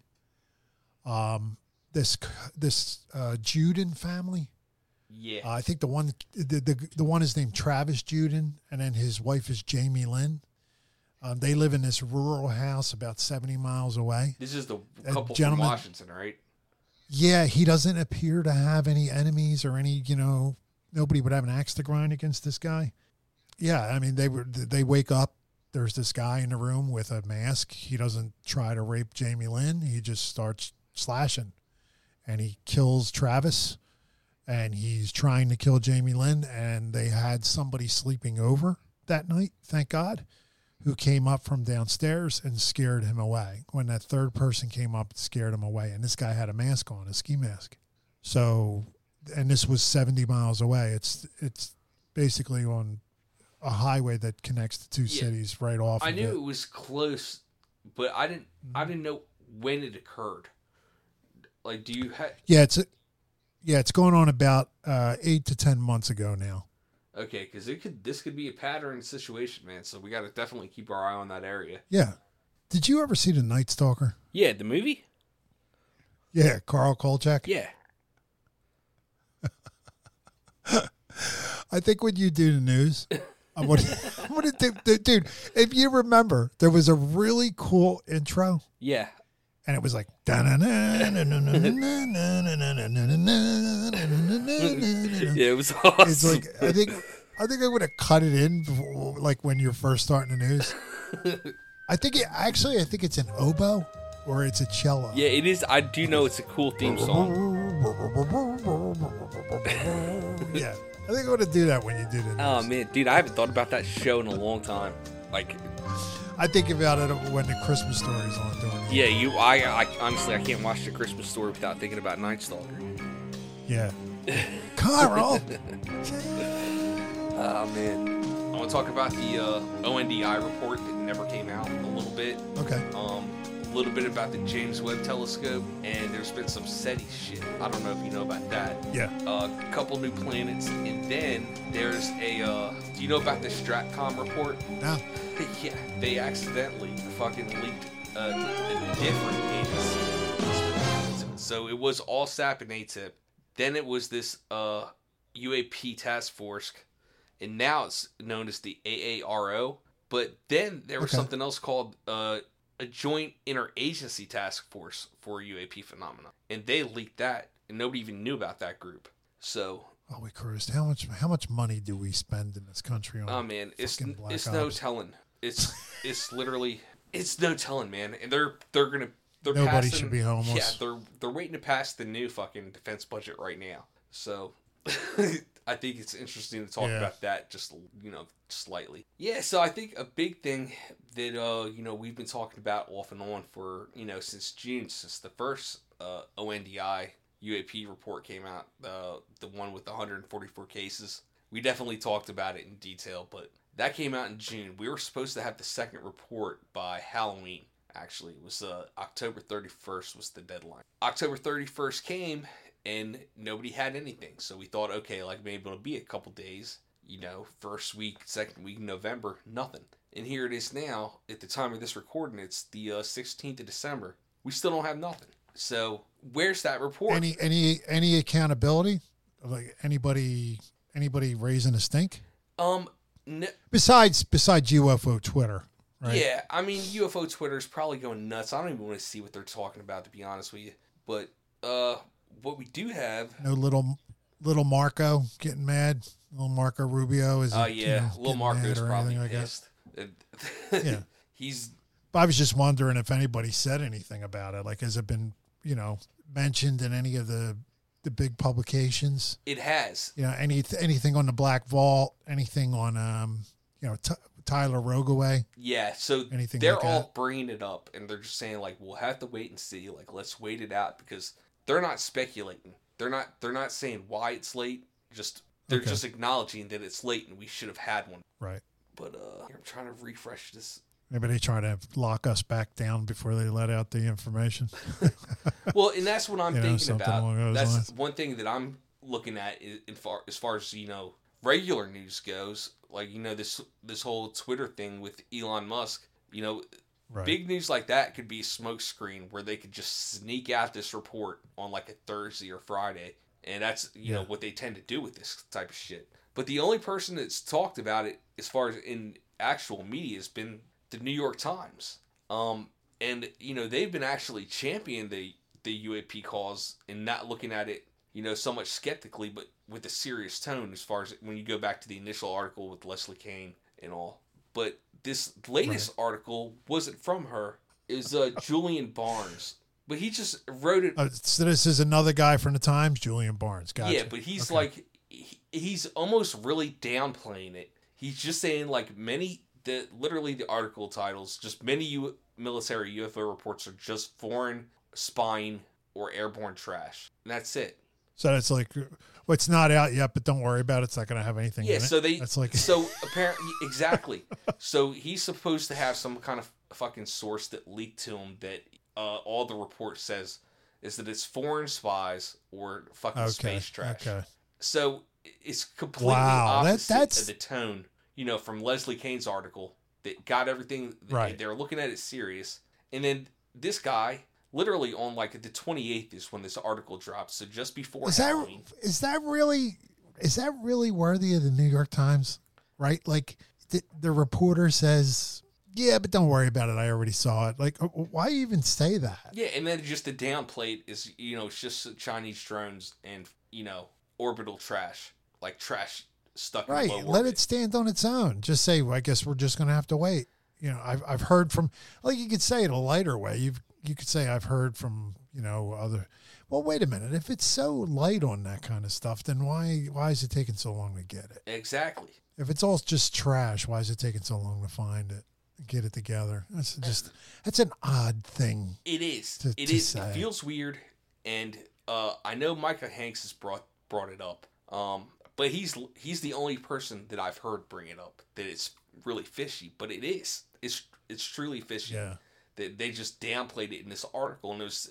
Um, this this uh, Juden family.
Yeah.
Uh, I think the one the, the the one is named Travis Juden, and then his wife is Jamie Lynn. Um, they live in this rural house about seventy miles away.
This is the couple from Washington, right?
Yeah, he doesn't appear to have any enemies or any, you know, nobody would have an axe to grind against this guy. Yeah, I mean, they were they wake up. There's this guy in the room with a mask. He doesn't try to rape Jamie Lynn. He just starts slashing, and he kills Travis, and he's trying to kill Jamie Lynn. And they had somebody sleeping over that night. Thank God who came up from downstairs and scared him away. When that third person came up, and scared him away. And this guy had a mask on, a ski mask. So, and this was 70 miles away. It's it's basically on a highway that connects the two
Yeah.
cities right off.
I
of
knew
it.
it was close, but I didn't. I
Mm-hmm.
didn't know when it occurred. Like, do you have?
Yeah, it's yeah, it's going on about uh, eight to ten months ago now.
Okay, because it could. This could be a pattern situation, man. So we got to definitely keep our eye on that area.
Yeah. Did you ever see the Night Stalker?
Yeah, the movie.
Yeah, Carl Kolchak.
Yeah. [LAUGHS]
I think when you do the news, I'm gonna, [LAUGHS] I'm gonna do, dude, dude. If you remember, there was a really cool intro,
Yeah.
And it was like, yeah,
it was awesome.
It's like I think I think I would have cut it in, before, like when you're first starting the news. I think it actually, I think it's an oboe or it's a cello.
Yeah, it is. I do know it's a cool theme song.
yeah, I think I to do that when you do news.
Oh man, dude, I haven't thought about that show in a long time. Like,
I think about it when the Christmas story is on during.
yeah, you. I, I honestly, I can't watch the Christmas story without thinking about Night Stalker.
Yeah. [LAUGHS] Carl.
Oh [LAUGHS] man, I want to talk about the uh, ONDI report that never came out a little bit.
Okay.
Um, little bit about the James Webb Telescope, and there's been some SETI shit. I don't know if you know about that.
Yeah.
A couple new planets, and then there's a. Uh, do you know about the Stratcom report?
No. [LAUGHS]
yeah, they accidentally fucking leaked uh, a different agency. So it was all SAP and AATIP. Then it was this uh, UAP task force, and now it's known as the AARO. But then there was
Okay.
something else called uh, a Joint Interagency Task Force for UAP phenomena, and they leaked that, and nobody even knew about that group. So
Oh, we cruised. How much? How much money do we spend in this country on?
Oh man, it's it's no telling. It's [LAUGHS] it's literally it's no telling, man. And they're they're gonna they're
Nobody
passing,
should be homeless.
Yeah, they're they're waiting to pass the new fucking defense budget right now. So [LAUGHS] I think it's interesting to talk
Yeah.
about that just you know slightly. Yeah, so I think a big thing that uh you know we've been talking about off and on for you know since June since the first uh, ONDI UAP report came out, uh, the one with the 144 cases. We definitely talked about it in detail, but that came out in June. We were supposed to have the second report by Halloween. Actually, it was uh, October 31st was the deadline. October 31st came and nobody had anything. So we thought, okay, like maybe it'll be a couple days. You know, first week, second week in November, nothing. And here it is now. At the time of this recording, it's the uh, 16th of December. We still don't have nothing. So where's that report?
Any any any accountability? Like anybody anybody raising a stink?
um, n-
Besides besides UFO Twitter, right?
Yeah, I mean UFO Twitter is probably going nuts. I don't even want to see what they're talking about to be honest with you. But uh what we do have
No little little Marco getting mad. Little Marco Rubio is.
Oh
you
yeah,
know,
Lil
getting
Marco's probably
anything
pissed.
Yeah. [LAUGHS]
He's
I was just wondering if anybody said anything about it. Like, has it been you know mentioned in any of the the big publications?
it has.
You know, any anything on the Black Vault? Anything on um you know T- Tyler Rogaway?
Yeah, so
Anything
they're
like
all
that?
bringing it up and they're just saying like we'll have to wait and see. Like let's wait it out because they're not speculating. They're not they're not saying why it's late. Just they're
Okay.
just acknowledging that it's late and we should have had one.
Right.
But uh I'm trying to refresh this.
Maybe they try to lock us back down before they let out the information. [LAUGHS]
Well, and that's what I'm [LAUGHS]
You
thinking
something
about. That's
lines.
one thing that I'm looking at in far as far as you know regular news goes. Like you know this this whole Twitter thing with Elon Musk. You know,
Right.
big news like that could be a smokescreen where they could just sneak out this report on like a Thursday or Friday, and that's you know what they tend to do with this type of shit. But the only person that's talked about it as far as in actual media has been the New York Times. Um, and you know they've been actually championing the the UAP cause and not looking at it you know so much skeptically, but with a serious tone as far as when you go back to the initial article with Leslie Kean and all. But this latest article wasn't from her. Is uh, Julian Barnes, but he just wrote it.
Uh, so this is another guy from the Times, Julian Barnes. Gotcha.
Yeah, but he's
Okay.
like he, he's almost really downplaying it. He's just saying like many the literally the article titles just many U, military UFO reports are just foreign spying or airborne trash. And that's it.
So it's like, well, it's not out yet, but don't worry about it. It's not going to have anything.
Yeah,
in it.
so they
That's like
so [LAUGHS] apparently exactly. So he's supposed to have some kind of fucking source that leaked to him that uh, all the report says is that it's foreign spies or fucking
okay.
space trash.
Okay.
So it's completely
Wow, that- that's-
the tone, you know, from Leslie Kean's article that got everything.
Right.
They're looking at it serious, and then this guy, literally on like the 28th is when this article drops. So just before
Is that
Halloween.
is that really is that really worthy of the New York Times? Right? Like the, the reporter says, "Yeah, but don't worry about it. I already saw it." Like, uh, why even say that?
Yeah, and then just the downplate is you know it's just Chinese drones and you know orbital trash, like trash stuck
Right. Let
orbit.
it stand on its own. Just say, well, I guess we're just going to have to wait. You know, I've I've heard from like you could say it a lighter way. You you could say I've heard from you know other. Well, wait a minute. If it's so light on that kind of stuff, then why why is it taking so long to get it?
Exactly.
If it's all just trash, why is it taking so long to find it, get it together? That's just that's an odd thing.
It is.
to-
It
to
is.
say.
It feels weird, and uh, I know Micah Hanks has brought brought it up. Um, but he's he's the only person that I've heard bring it up that it's really fishy. But it is. It's it's truly fishy.
Yeah.
That they just downplayed it in this article, and there's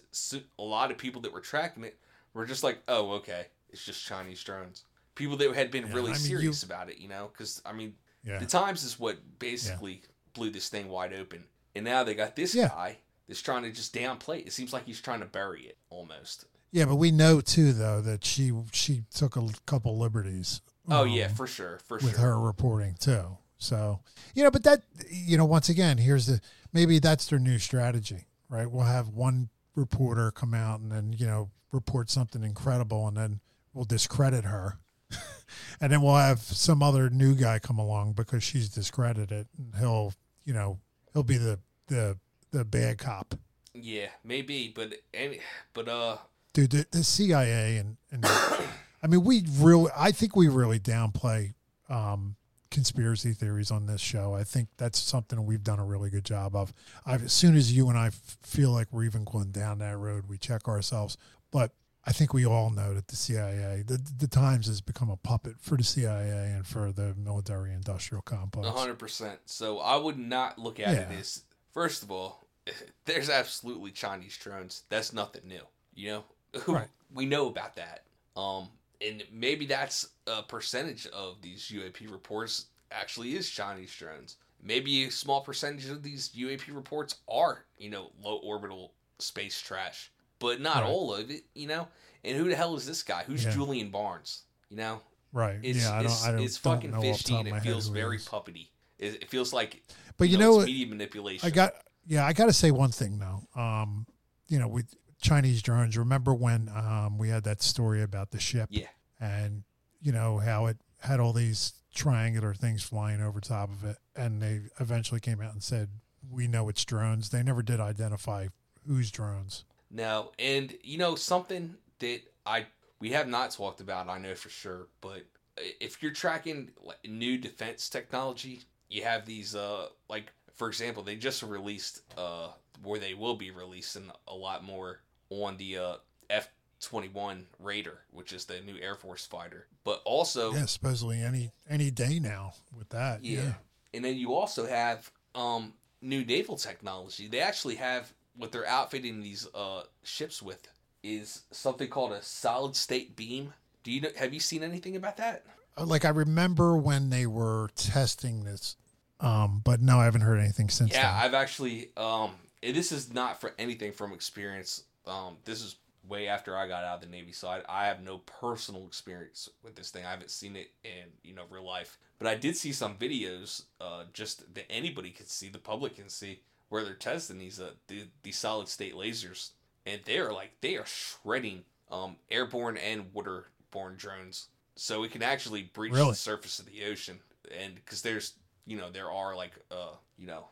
a lot of people that were tracking it were just like, "Oh, okay, it's just Chinese drones." People that had been
Yeah,
really
I mean,
serious about it, you know, because I mean,
Yeah.
the Times is what basically blew this thing wide open, and now they got this
Yeah.
guy that's trying to just downplay it. It seems like he's trying to bury it almost.
Yeah, but we know too though that she she took a couple liberties.
Oh yeah,
um,
for sure, for
with
sure.
her reporting too. So you know, but that you know, once again, here's the maybe that's their new strategy, right? We'll have one reporter come out and then you know report something incredible, and then we'll discredit her, [LAUGHS] and then we'll have some other new guy come along because she's discredited, and he'll you know he'll be the the the bad cop.
Yeah, maybe, but any, but uh,
Dude, the, the CIA and, and I [COUGHS] I mean, we really, I think we really downplay um, conspiracy theories on this show. I think that's something we've done a really good job of. I've, as soon as you and I f- feel like we're even going down that road, we check ourselves. But I think we all know that the CIA, the, the Times has become a puppet for the CIA and for the military industrial complex.
A hundred percent. So I would not look at it as first of all, [LAUGHS] there's absolutely Chinese drones. That's nothing new. You know, [LAUGHS]
Right.
we know about that. Um, and maybe that's a percentage of these UAP reports actually is Chinese drones. Maybe a small percentage of these UAP reports are, you know, low orbital space trash, but not
Right.
all of it. You know, and who the hell is this guy? Who's
Yeah.
Julian Barnes? You know,
Right.
it's,
yeah, I don't,
it's,
I don't,
it's
don't
fucking
know the
fishy and it feels very
is.
puppety. It, it feels like,
But you
know,
know
it's
what?
media manipulation.
I got yeah, I got to say one thing though. Um, you know, with Chinese drones, remember when um we had that story about the ship?
Yeah.
And you know how it had all these triangular things flying over top of it, and they eventually came out and said, "We know it's drones." They never did identify whose drones.
No, and you know something that I we have not talked about. I know for sure, but if you're tracking new defense technology, you have these uh like for example, they just released uh where they will be releasing a lot more on the uh F twenty one Raider, which is the new Air Force fighter, but also
yeah, supposedly any any day now with that.
yeah.
Yeah.
And then you also have um, new naval technology. They actually have what they're outfitting these uh, ships with is something called a solid state beam. Do you know? Have you seen anything about that?
Uh, Like I remember when they were testing this, um, but no, I haven't heard anything since
Yeah,
then.
I've actually. Um, this is not for anything from experience. Um, this is way after I got out of the Navy, so I, I have no personal experience with this thing. I haven't seen it in you know real life, but I did see some videos, uh, just that anybody could see, the public can see, where they're testing these uh the, these solid state lasers, and they're like they are shredding um airborne and waterborne drones, so it can actually breach
Really?
the surface of the ocean, and because there's you know there are like uh you know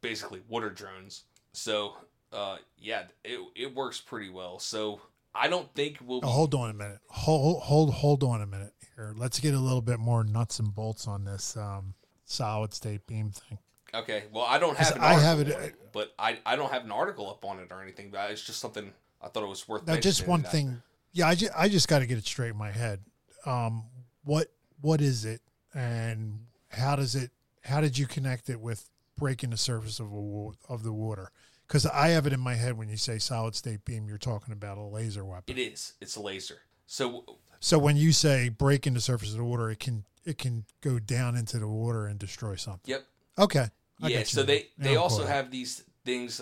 basically water drones. So uh yeah, it it works pretty well. So I don't think we'll be
Oh, hold on a minute. Hold hold hold on a minute here. Let's get a little bit more nuts and bolts on this um, solid state beam thing.
Okay, well I don't have an
I
article
have it-
it, but I I don't have an article up on it or anything. But it's just something I thought it was worth.
Now, just one
that-
thing. Yeah, I just, I just got to get it straight in my head. Um, what what is it, and how does it? How did you connect it with breaking the surface of a, of the water? Because I have it in my head when you say solid state beam, you're talking about a laser weapon.
It is. It's a laser. So
So when you say breaking the surface of the water, it can it can go down into the water and destroy something.
Yep.
Okay. I
yeah, so they they
I'm
also have these things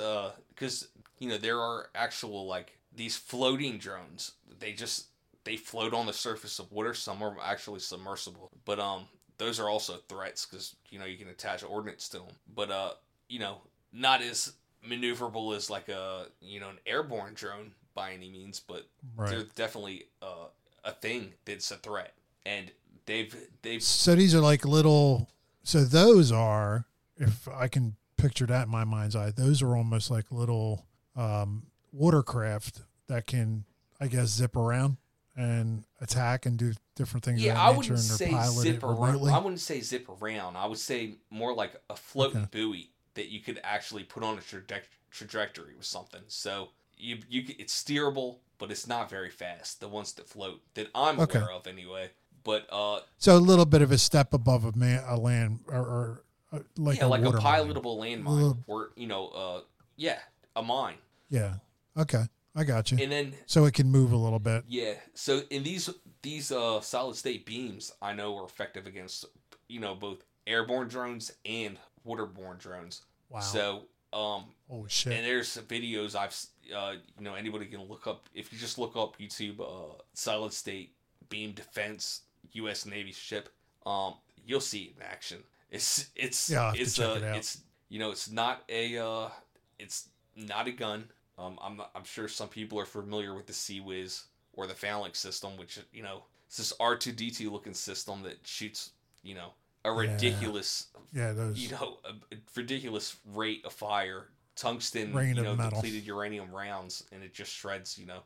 because you know there are actual like these floating drones. They just they float on the surface of water. Some are actually submersible, but um those are also threats because you know you can attach ordnance to them. But uh you know not as maneuverable as like a you know an airborne drone by any means, but
Right.
they're definitely uh, a thing that's a threat. And they've they've
So these are like little. So those are, if I can picture that in my mind's eye, those are almost like little um, watercraft that can, I guess, zip around and attack and do different things.
Yeah, I wouldn't say zip around. I wouldn't say zip around. I would say more like a floating
Okay.
buoy that you could actually put on a traje- trajectory with something. So you you it's steerable, but it's not very fast. The ones that float that I'm
Okay.
aware of anyway. But uh,
So a little bit of a step above a man, a land, or, or uh, like
yeah,
a
like a pilotable landmine,
Little-
or you know, uh, yeah, a mine.
Yeah. Okay, I got you.
And then
so it can move a little bit.
Yeah. So in these these uh solid state beams, I know are effective against you know both airborne drones and waterborne drones.
Wow.
So um
Oh shit.
and there's videos I've uh you know anybody can look up if you just look up YouTube uh solid state beam defense U.S. Navy ship um you'll see it in action. It's it's
Yeah, I'll have to
it's uh
it
it's you know it's not a uh it's not a gun. Um, I'm I'm sure some people are familiar with the CIWS or the Phalanx system, which you know it's this R2D2 looking system that shoots you know a ridiculous
Yeah, those-
you know ridiculous rate of fire, tungsten
Rain
you know depleted uranium rounds, and it just shreds you know.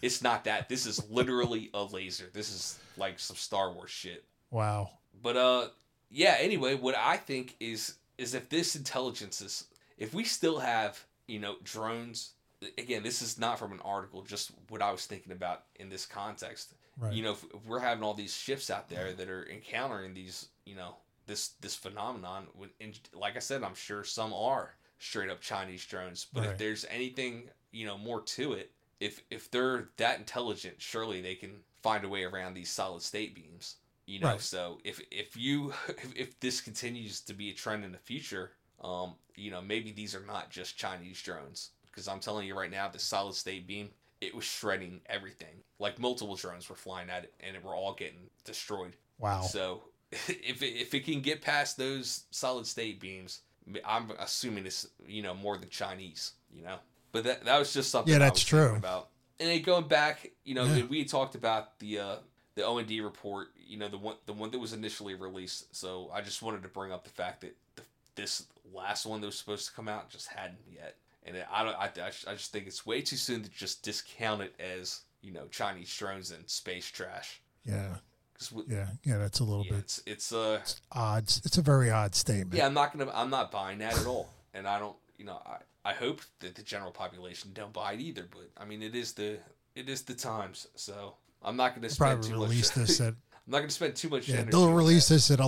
It's not that. This is literally a laser. This is like some Star Wars shit.
Wow.
But uh yeah, anyway, what I think is is if this intelligence is if we still have, you know, drones again, this is not from an article, just what I was thinking about in this context.
Right.
You know, if, if we're having all these ships out there that are encountering these, you know, this this phenomenon, and like I said, I'm sure some are straight up Chinese drones. But if there's anything, you know, more to it, if if they're that intelligent, surely they can find a way around these solid state beams. You know,
Right.
so if if you [LAUGHS] if, if this continues to be a trend in the future, um, you know, maybe these are not just Chinese drones. Because I'm telling you right now, the solid state beam, it was shredding everything. Like multiple drones were flying at it, and it were all getting destroyed.
Wow.
So if it, if it can get past those solid state beams, I'm assuming it's you know more than Chinese. You know, but that that was just something.
Yeah,
I
that's true.
About and then going back, you know,
Yeah.
we talked about the uh, the O and D report. You know, the one the one that was initially released. So I just wanted to bring up the fact that the, this last one that was supposed to come out just hadn't yet. And it, I don't. I, I just think it's way too soon to just discount it as you know Chinese drones and space trash.
Yeah.
We-
Yeah. Yeah. That's a little
yeah,
bit
it's it's uh
odd. It's a very odd statement.
yeah. I'm not gonna. I'm not buying that at all. And I don't. You know. I I hope that the general population don't buy it either. But I mean, it is the it is the times. So I'm not gonna spend
probably
too
release
much. [LAUGHS]
this at
I'm not gonna spend too much
yeah. They'll release this at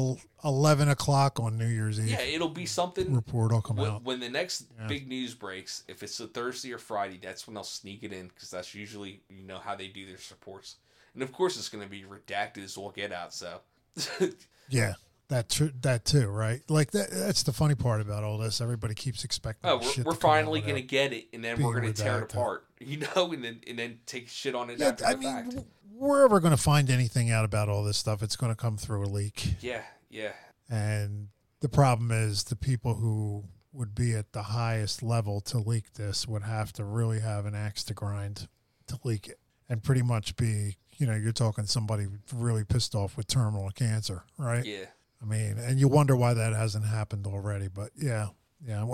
eleven o'clock on New Year's. Eve.
Yeah, it'll be something.
Report will come
when,
out.
when the next
Yeah.
big news breaks. If it's a Thursday or Friday, that's when they'll sneak it in because that's usually you know how they do their reports. And of course, it's gonna be redacted as all get out. So [LAUGHS]
Yeah. That tr- that too, right? Like that. That's the funny part about all this. Everybody keeps expecting.
Oh, we're, we're
to
finally gonna get it, and then we're gonna tear it apart, [LAUGHS] you know, and then and then take shit on it
Yeah,
after
I
the
mean,
fact.
we're ever going to find anything out about all this stuff, it's going to come through a leak.
Yeah, yeah,
And the problem is the people who would be at the highest level to leak this would have to really have an axe to grind to leak it and pretty much be, you know, you're talking somebody really pissed off with terminal cancer, right?
yeah.
I mean, and you wonder why that hasn't happened already, but yeah, yeah.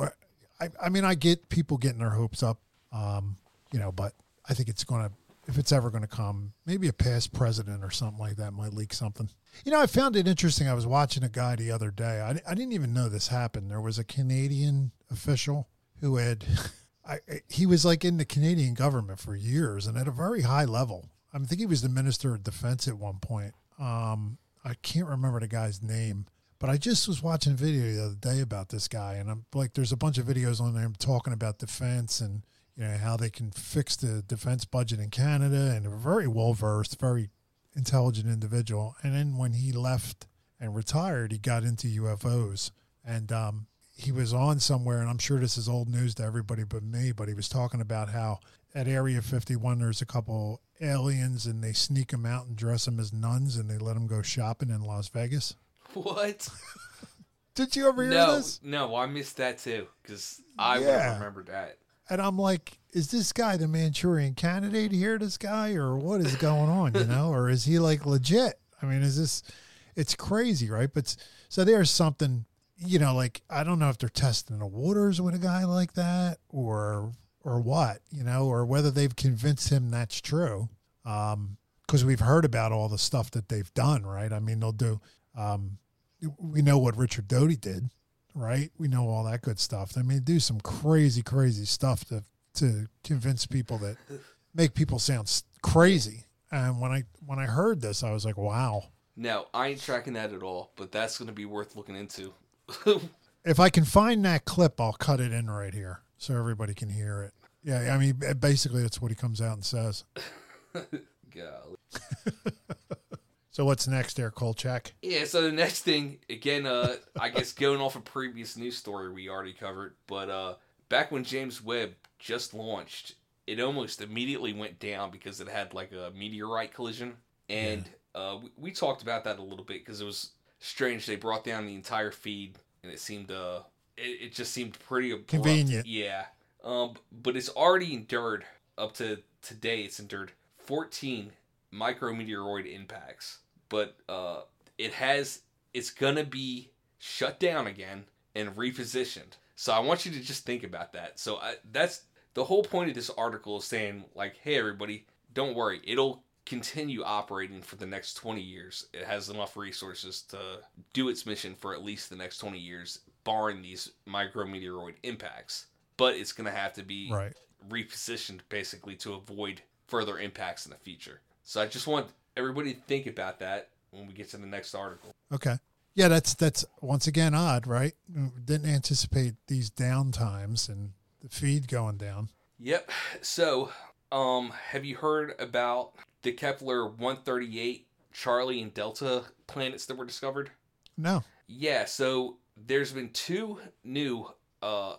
I, I mean, I get people getting their hopes up, um, you know, but I think it's going to, if it's ever going to come, maybe a past president or something like that might leak something. You know, I found it interesting. I was watching a guy the other day. I, I didn't even know this happened. There was a Canadian official who had, [LAUGHS] I, he was like in the Canadian government for years and at a very high level. I think he was the minister of defense at one point. Um, I can't remember the guy's name, but I just was watching a video the other day about this guy, and I'm like, there's a bunch of videos on there talking about defense and you know how they can fix the defense budget in Canada, and a very well versed, very intelligent individual. And then when he left and retired, he got into UFOs, and um, he was on somewhere, and I'm sure this is old news to everybody but me, but he was talking about how at Area 51 there's a couple aliens, and they sneak them out and dress them as nuns, and they let them go shopping in Las Vegas.
What?
Did you ever hear
no,
this?
no, I missed that too because I would
Yeah.
have remembered that.
And I'm like, is this guy the Manchurian candidate here, this guy, or what is going on, you know? or is he like legit? I mean, is this, it's crazy, right? But so there's something, you know, like, I don't know if they're testing the waters with a guy like that or, or what, you know, or whether they've convinced him that's true. Um, cause we've heard about all the stuff that they've done, right? I mean, they'll do, um, we know what Richard Doty did, right? We know all that good stuff. I mean, do some crazy, crazy stuff to to convince people that make people sound crazy. And when I when I heard this, I was like, wow.
No, I ain't tracking that at all, but that's going to be worth looking into. [LAUGHS]
If I can find that clip, I'll cut it in right here so everybody can hear it. Yeah, I mean, basically, that's what he comes out and says. [LAUGHS]
Golly. [LAUGHS]
So what's next, there, Kolchak?
Yeah, so the next thing, again, uh, I guess going off a previous news story we already covered, but uh, back when James Webb just launched, it almost immediately went down because it had like a meteorite collision. And uh, we, we talked about that a little bit because it was strange. They brought down the entire feed, and it seemed, uh, it, it just seemed pretty abrupt.
Convenient.
Yeah. Um, but it's already endured, up to today, it's endured 14 micrometeoroid impacts but uh, it has it's gonna be shut down again and repositioned. So I want you to just think about that. So I, that's the whole point of this article is saying like, hey everybody, don't worry, it'll continue operating for the next 20 years. It has enough resources to do its mission for at least the next 20 years, barring these micrometeoroid impacts. But it's going to have to be
Right.
repositioned basically to avoid further impacts in the future. So I just want everybody to think about that when we get to the next article.
Okay. Yeah, that's that's once again odd, right? Didn't anticipate these downtimes and the feed going down.
Yep. So, um, have you heard about the Kepler 138 Charlie and Delta planets that were discovered?
No.
Yeah, so there's been two new uh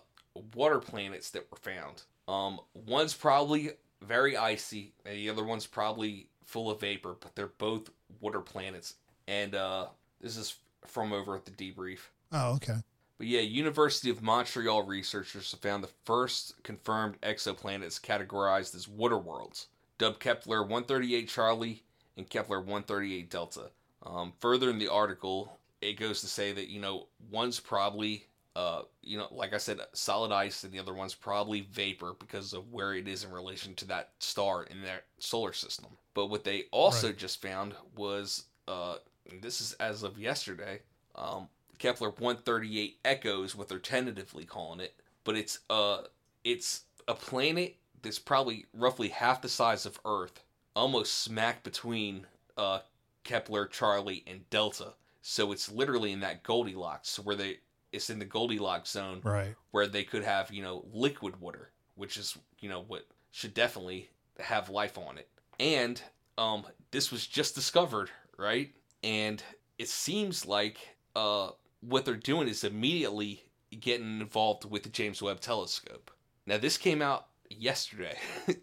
water planets that were found. Um one's probably very icy, and the other one's probably full of vapor, but they're both water planets. And uh this is from over at the debrief.
Oh, okay.
But yeah, University of Montreal researchers have found the first confirmed exoplanets categorized as water worlds, dubbed Kepler 138 Charlie and Kepler 138 Delta. Um, further in the article, it goes to say that you know one's probably uh, you know like I said solid ice, and the other one's probably vapor because of where it is in relation to that star in their solar system. But what they also
Right.
just found was uh, this is as of yesterday. Um, Kepler 138 Echoes, what they're tentatively calling it, but it's uh it's a planet that's probably roughly half the size of Earth, almost smack between uh Kepler, Charlie, and Delta. So it's literally in that Goldilocks where they it's in the Goldilocks zone
Right.
where they could have, you know, liquid water, which is, you know, what should definitely have life on it. And um this was just discovered, right? And it seems like uh what they're doing is immediately getting involved with the James Webb telescope. Now this came out yesterday. [LAUGHS]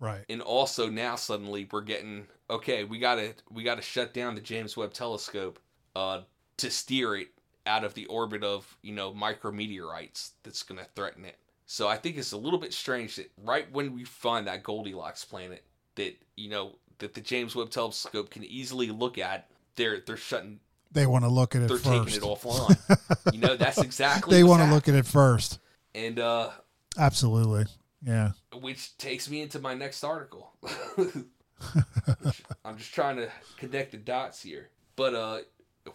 Right.
and also now suddenly we're getting okay we gotta we gotta shut down the james webb telescope uh to steer it out of the orbit of you know micrometeorites that's gonna threaten it so i think it's a little bit strange that right when we find that goldilocks planet that you know that the james webb telescope can easily look at they're they're shutting
They want to look at it
they're
first.
taking it offline [LAUGHS] you know that's exactly
they want to look at it first.
and uh
Absolutely. Yeah.
which takes me into my next article. [LAUGHS] [LAUGHS] I'm just trying to connect the dots here. But uh,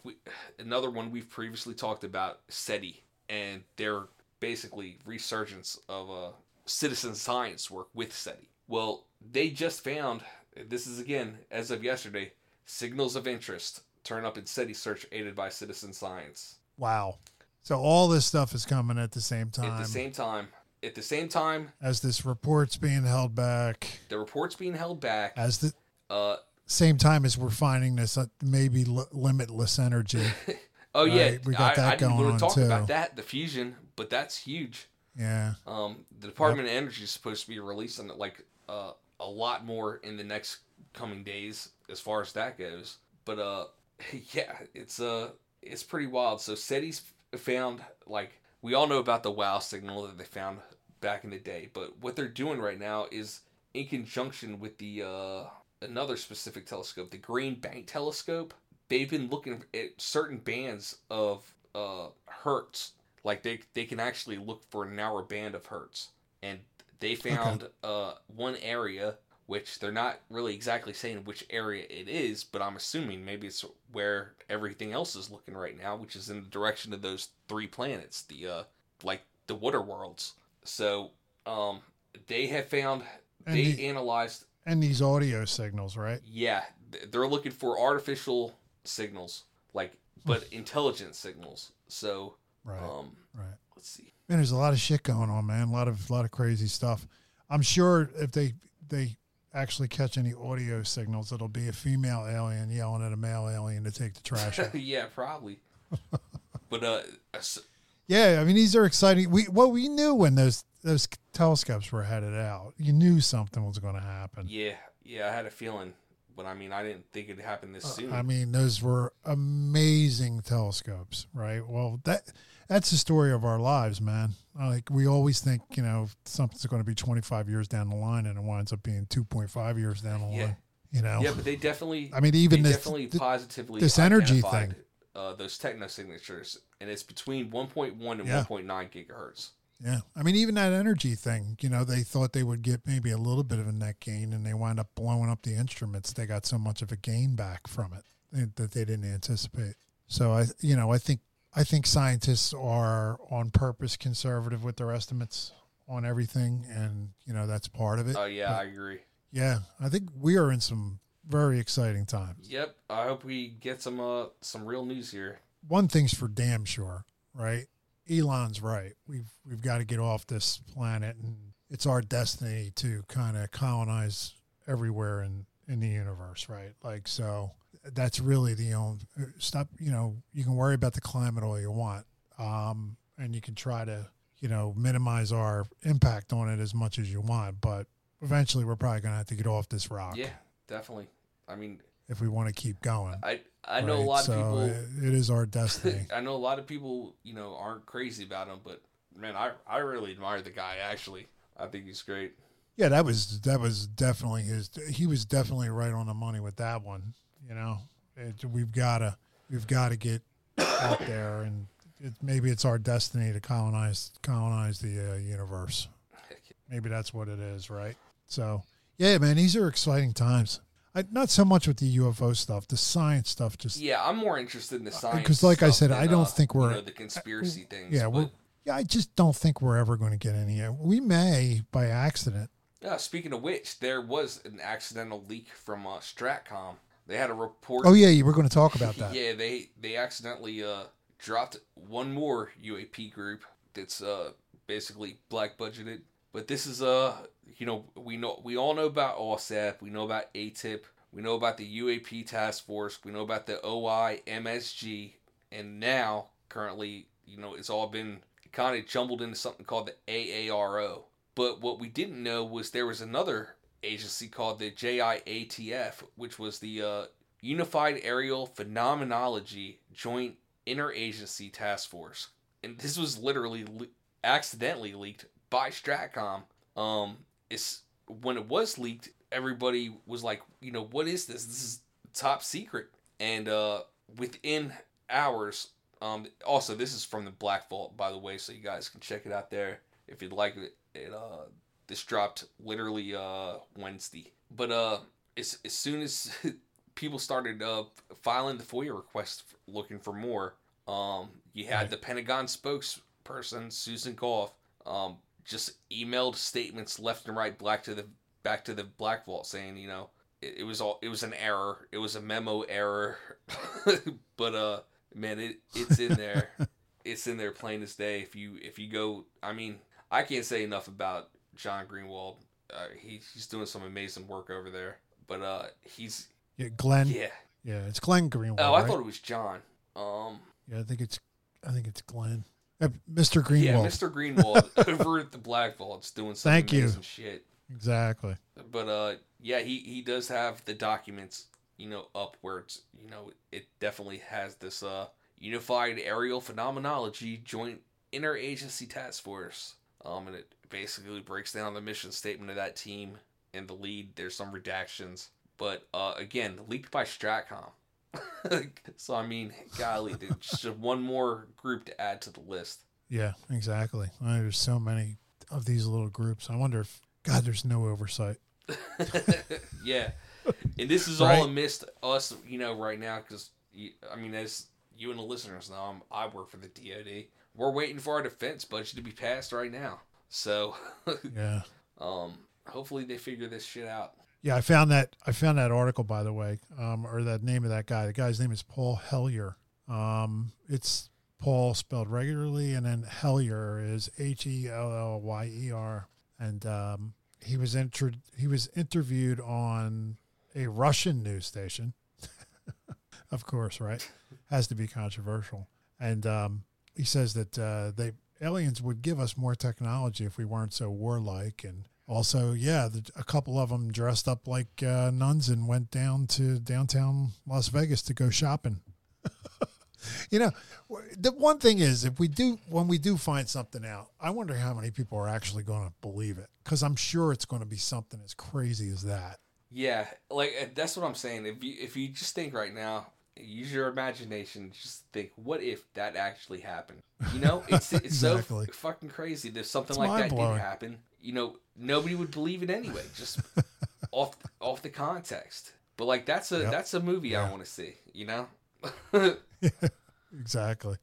we, another one we've previously talked about, SETI, and their basically resurgence of uh, citizen science work with SETI. Well, they just found this is again as of yesterday signals of interest turn up in SETI search aided by citizen science.
Wow. So all this stuff is coming at the same time.
At the same time, at the same time,
as this report's being held back.
the report's being held back.
As the
Uh,
same time as we're finding this uh, maybe li- limitless energy. [LAUGHS]
Oh yeah,
Right, we got
I,
that
I didn't
going
want to
on,
talk
too.
about that, the fusion, but that's huge.
Yeah.
Um, the Department of Energy is supposed to be releasing like uh, a lot more in the next coming days as far as that goes. But uh, [LAUGHS] yeah, it's uh, it's pretty wild. So SETI's found like we all know about the WOW signal that they found back in the day, but what they're doing right now is in conjunction with the uh, another specific telescope, the Green Bank Telescope. They've been looking at certain bands of uh, hertz. Like they they can actually look for a narrow band of hertz. And they found uh one area which they're not really exactly saying which area it is but i'm assuming maybe it's where everything else is looking right now which is in the direction of those three planets the uh like the water worlds. So um they have found
And
they
the-
analyzed
and these audio signals, right?
yeah, they're looking for artificial signals, like but [LAUGHS] intelligent signals. So,
Right.
um,
right.
Let's see.
Man, there's a lot of shit going on, man. A lot of a lot of crazy stuff. I'm sure if they they actually catch any audio signals, it'll be a female alien yelling at a male alien to take the trash out. [LAUGHS]
yeah, probably. [LAUGHS] but uh,
Yeah, I mean these are exciting. We well we knew when those those telescopes were headed out. You knew something was going to happen.
yeah, yeah, I had a feeling, but I mean, I didn't think it'd happen this soon.
Uh, I mean those were amazing telescopes, right? Well, that that's the story of our lives, man. Like we always think, you know, something's going to be 25 years down the line and it winds up being 2.5 years down the
Yeah.
line. You know.
yeah, but they definitely.
I mean, even
they
this-
definitely positively
this energy thing.
Uh, those techno signatures, and it's between 1.1 and
Yeah.
1.9 gigahertz.
Yeah. I mean, even that energy thing, you know, they thought they would get maybe a little bit of a net gain and they wound up blowing up the instruments. They got so much of a gain back from it that they didn't anticipate. So I, you know, I think, I think scientists are on purpose conservative with their estimates on everything. And, you know, that's part of it.
Oh yeah,
But,
I agree.
yeah. I think we are in some very exciting times.
Yep. I hope we get some uh some real news here.
one thing's for damn sure, right? Elon's right. We've we've got to get off this planet, and it's our destiny to kind of colonize everywhere in in the universe, right? Like so, that's really the only stop. You know, you can worry about the climate all you want, um, and you can try to you know minimize our impact on it as much as you want, but eventually, we're probably going to have to get off this rock
Yeah, definitely. I mean,
if we want to keep going.
I I know a lot of
So
people.
it- it is our [LAUGHS] destiny.
I know a lot of people, you know, aren't crazy about him, but man, I I really admire the guy. Actually, I think he's great.
Yeah, that was that was definitely his. He was definitely right on the money with that one. You know, it, we've got to we've got to get out there, and it, maybe it's our destiny to colonize colonize the uh, universe. Maybe that's what it is, right? So, yeah, man, these are exciting times. I, not so much with the UFO stuff, the science stuff. Just
Yeah, I'm more interested in the science.
because, like I said,
than,
I don't
uh,
think we're
know, the conspiracy [LAUGHS] things.
Yeah,
but,
we're, yeah, I just don't think we're ever going to get any. We may by accident.
Yeah, speaking of which, there was an accidental leak from uh, Stratcom. They had a report.
Oh yeah, you were going to talk about [LAUGHS] that.
yeah, they they accidentally uh, dropped one more UAP group that's uh, basically black budgeted. But this is uh, you know, we know we all know about OSAP, we know about AATIP, we know about the UAP task force, we know about the OI MSG, and now currently, you know, it's all been kind of jumbled into something called the AARO. But what we didn't know was there was another agency called the JIATF, which was the uh, Unified Aerial Phenomenology Joint Interagency Task Force. And this was literally le- accidentally leaked by Stratcom. Um, it's when it was leaked, everybody was like, you know, what is this? This is top secret. And uh, within hours, um, also this is from the Black Vault, by the way, so you guys can check it out there if you'd like it. It uh, this dropped literally uh Wednesday, but uh, as as soon as [LAUGHS] people started uh filing the FOIA requests f- looking for more, um, you had the Pentagon spokesperson Susan Gough um just emailed statements left and right back to the back to the Black Vault saying, you know, it, it was all it was an error, it was a memo error, [LAUGHS] but uh, man, it it's in there. [LAUGHS] it's in there plain as day. If you if you go, I mean, I can't say enough about John Greenewald. Uh, he, he's doing some amazing work over there. But uh, he's
Yeah, Glenn.
Yeah.
yeah, it's Glenn Greenwald.
oh, I
right?
thought it was John. Um,
Yeah, I think it's I think it's Glenn. Uh, Mr. Greenewald.
yeah, Mr. Greenewald [LAUGHS] over at the Black Vault's doing some
Thank you.
shit.
Exactly.
But uh, yeah, he he does have the documents, you know, up where it's you know it definitely has this uh unified aerial phenomenology joint interagency task force. Um, and it basically breaks down the mission statement of that team and the lead. There's some redactions, but uh, again, leaked by Stratcom. [LAUGHS] so I mean, golly, dude, just one more group to add to the list.
Yeah, exactly. There's so many of these little groups. I wonder if God, there's no oversight. [LAUGHS]
yeah, and this is
Right?
all amidst us, you know, right now because I mean, as you and the listeners know, I'm, I work for the DoD. We're waiting for our defense budget to be passed right now. So, [LAUGHS]
Yeah.
um, hopefully they figure this shit out.
Yeah, I found that I found that article by the way, um, or that name of that guy. The guy's name is Paul Hellyer. Um, it's Paul spelled regularly, and then Hellyer is H E L L Y E R. And um, he was inter- he was interviewed on a Russian news station. [LAUGHS] of course, right? Has to be controversial. And um, he says that uh, they aliens would give us more technology if we weren't so warlike. And also, yeah, the, a couple of them dressed up like uh, nuns and went down to downtown Las Vegas to go shopping. [LAUGHS] you know, the one thing is, if we do, when we do find something out, I wonder how many people are actually going to believe it because I'm sure it's going to be something as crazy as that.
Yeah, like that's what I'm saying. If you if you just think right now, use your imagination. Just think, what if that actually happened? You know, it's [LAUGHS] it's
Exactly.
so fucking crazy. There's something
It's
like that did
mind-blowing.
happen. You know, nobody would believe it anyway, just [LAUGHS] off off the context. But like that's a
Yep.
that's a movie I want to see. You know. [LAUGHS]
exactly.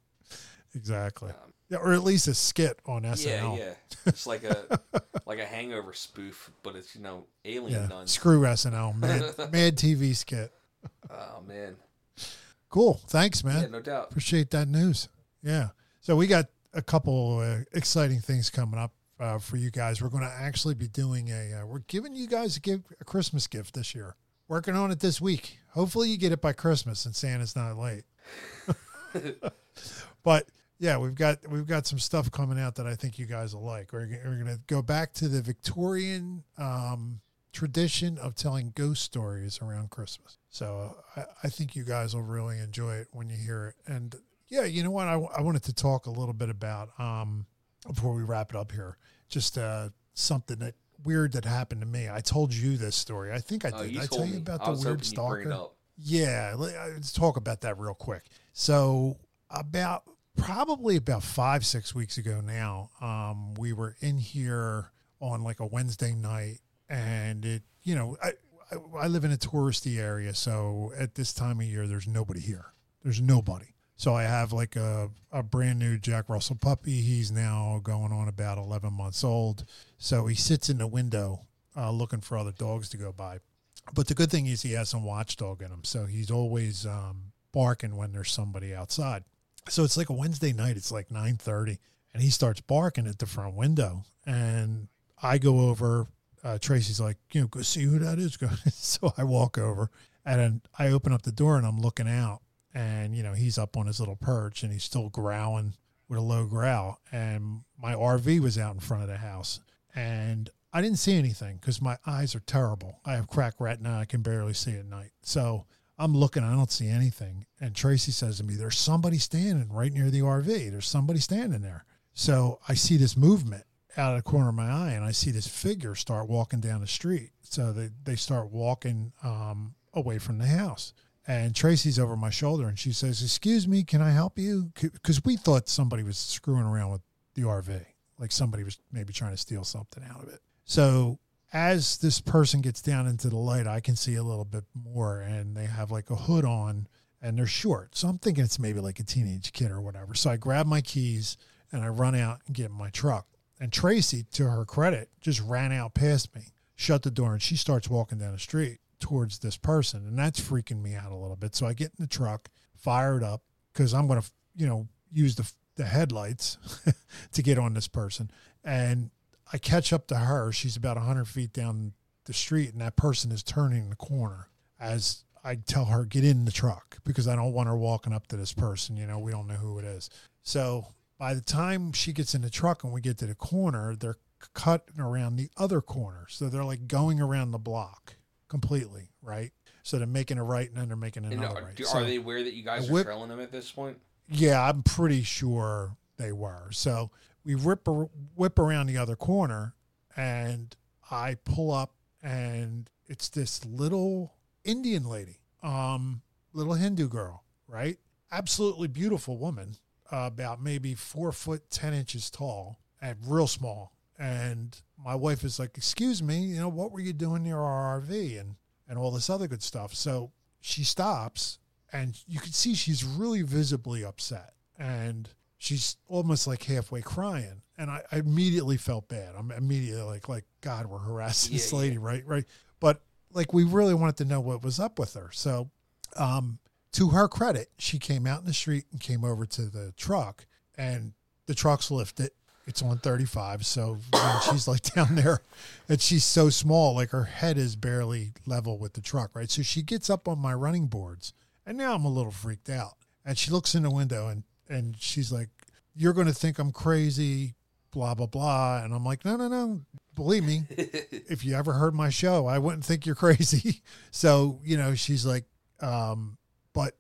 Exactly. Um, yeah, or at least a skit on
Yeah,
SNL.
yeah. It's like a like a hangover spoof, but it's you know alien
Yeah.
nuns.
Screw SNL. Mad, mad TV skit.
Oh man.
Cool. Thanks, man.
Yeah, no doubt.
Appreciate that news. Yeah. So we got a couple uh, exciting things coming up uh, for you guys. We're going to actually be doing a. Uh, we're giving you guys a gift, a Christmas gift this year. Working on it this week. Hopefully, you get it by Christmas and Santa's not late. [LAUGHS] but yeah, we've got we've got some stuff coming out that I think you guys will like. We're, we're going to go back to the Victorian um, tradition of telling ghost stories around Christmas. So I, I think you guys will really enjoy it when you hear it. And yeah, you know what? I, I wanted to talk a little bit about um, before we wrap it up here. Just uh, something that weird that happened to me. I told you this story. I think I
Oh,
did. I tell you about the weird
hoping you'd bring it
stalker. Yeah, uh, let's talk about that real quick. So about probably about five six weeks ago now, um, we were in here on like a Wednesday night, and it you know I, I I live in a touristy area, so at this time of year there's nobody here. There's nobody. So I have like a, a brand new Jack Russell puppy. He's now going on about 11 months old. So he sits in the window uh, looking for other dogs to go by. But the good thing is he has some watchdog in him, so he's always um, barking when there's somebody outside. So it's like a Wednesday night. It's like nine thirty, and he starts barking at the front window, and I go over. Uh, Tracy's like, you know, go see who that is. [LAUGHS] Go. so I walk over, and I open up the door, and I'm looking out, and you know he's up on his little perch, and he's still growling with a low growl, and my RV was out in front of the house, and I didn't see anything because my eyes are terrible. I have cracked retina. I can barely see at night. So I'm looking. I don't see anything. And Tracy says to me, "There's somebody standing right near the RV. There's somebody standing there." So I see this movement out of the corner of my eye, and I see this figure start walking down the street. So they they start walking um, away from the house. And Tracy's over my shoulder, and she says, "Excuse me, can I help you?" Because we thought somebody was screwing around with the RV, like somebody was maybe trying to steal something out of it. So as this person gets down into the light, I can see a little bit more, and they have like a hood on, and they're short. So I'm thinking it's maybe like a teenage kid or whatever. So I grab my keys and I run out and get in my truck. And Tracy, to her credit, just ran out past me, shut the door, and she starts walking down the street towards this person, and that's freaking me out a little bit. So I get in the truck, fire it up, because I'm going to, you know, use the the headlights [LAUGHS] to get on this person, and I catch up to her. She's about 100 feet down the street, and that person is turning the corner as I tell her, get in the truck because I don't want her walking up to this person. You know, we don't know who it is. So by the time she gets in the truck and we get to the corner, they're cutting around the other corner. So they're like going around the block completely, right? So they're making a right and then they're making
And
another
are,
right.
do-
So-
are they aware that you guys
I
are
whip-
trailing them at this point?
yeah, I'm pretty sure they were. So we whip whip around the other corner, and I pull up, and it's this little Indian lady, um, little Hindu girl, right? Absolutely beautiful woman, uh, about maybe four foot ten inches tall, and real small. And my wife is like, "Excuse me, you know, what were you doing near our RV?" and and all this other good stuff. So she stops and you can see she's really visibly upset and she's almost like halfway crying and I, I immediately felt bad i'm immediately like like god we're harassing this
Yeah,
lady right right but like we really wanted to know what was up with her so um to her credit she came out in the street and came over to the truck and the truck's lifted it's on 35 so she's like [LAUGHS] down there and she's so small like her head is barely level with the truck right so she gets up on my running boards and now I'm a little freaked out. And she looks in the window and, and she's like, You're going to think I'm crazy, blah, blah, blah. And I'm like, No, no, no. Believe me, [LAUGHS] if you ever heard my show, I wouldn't think you're crazy. [LAUGHS] So, you know, she's like, um, But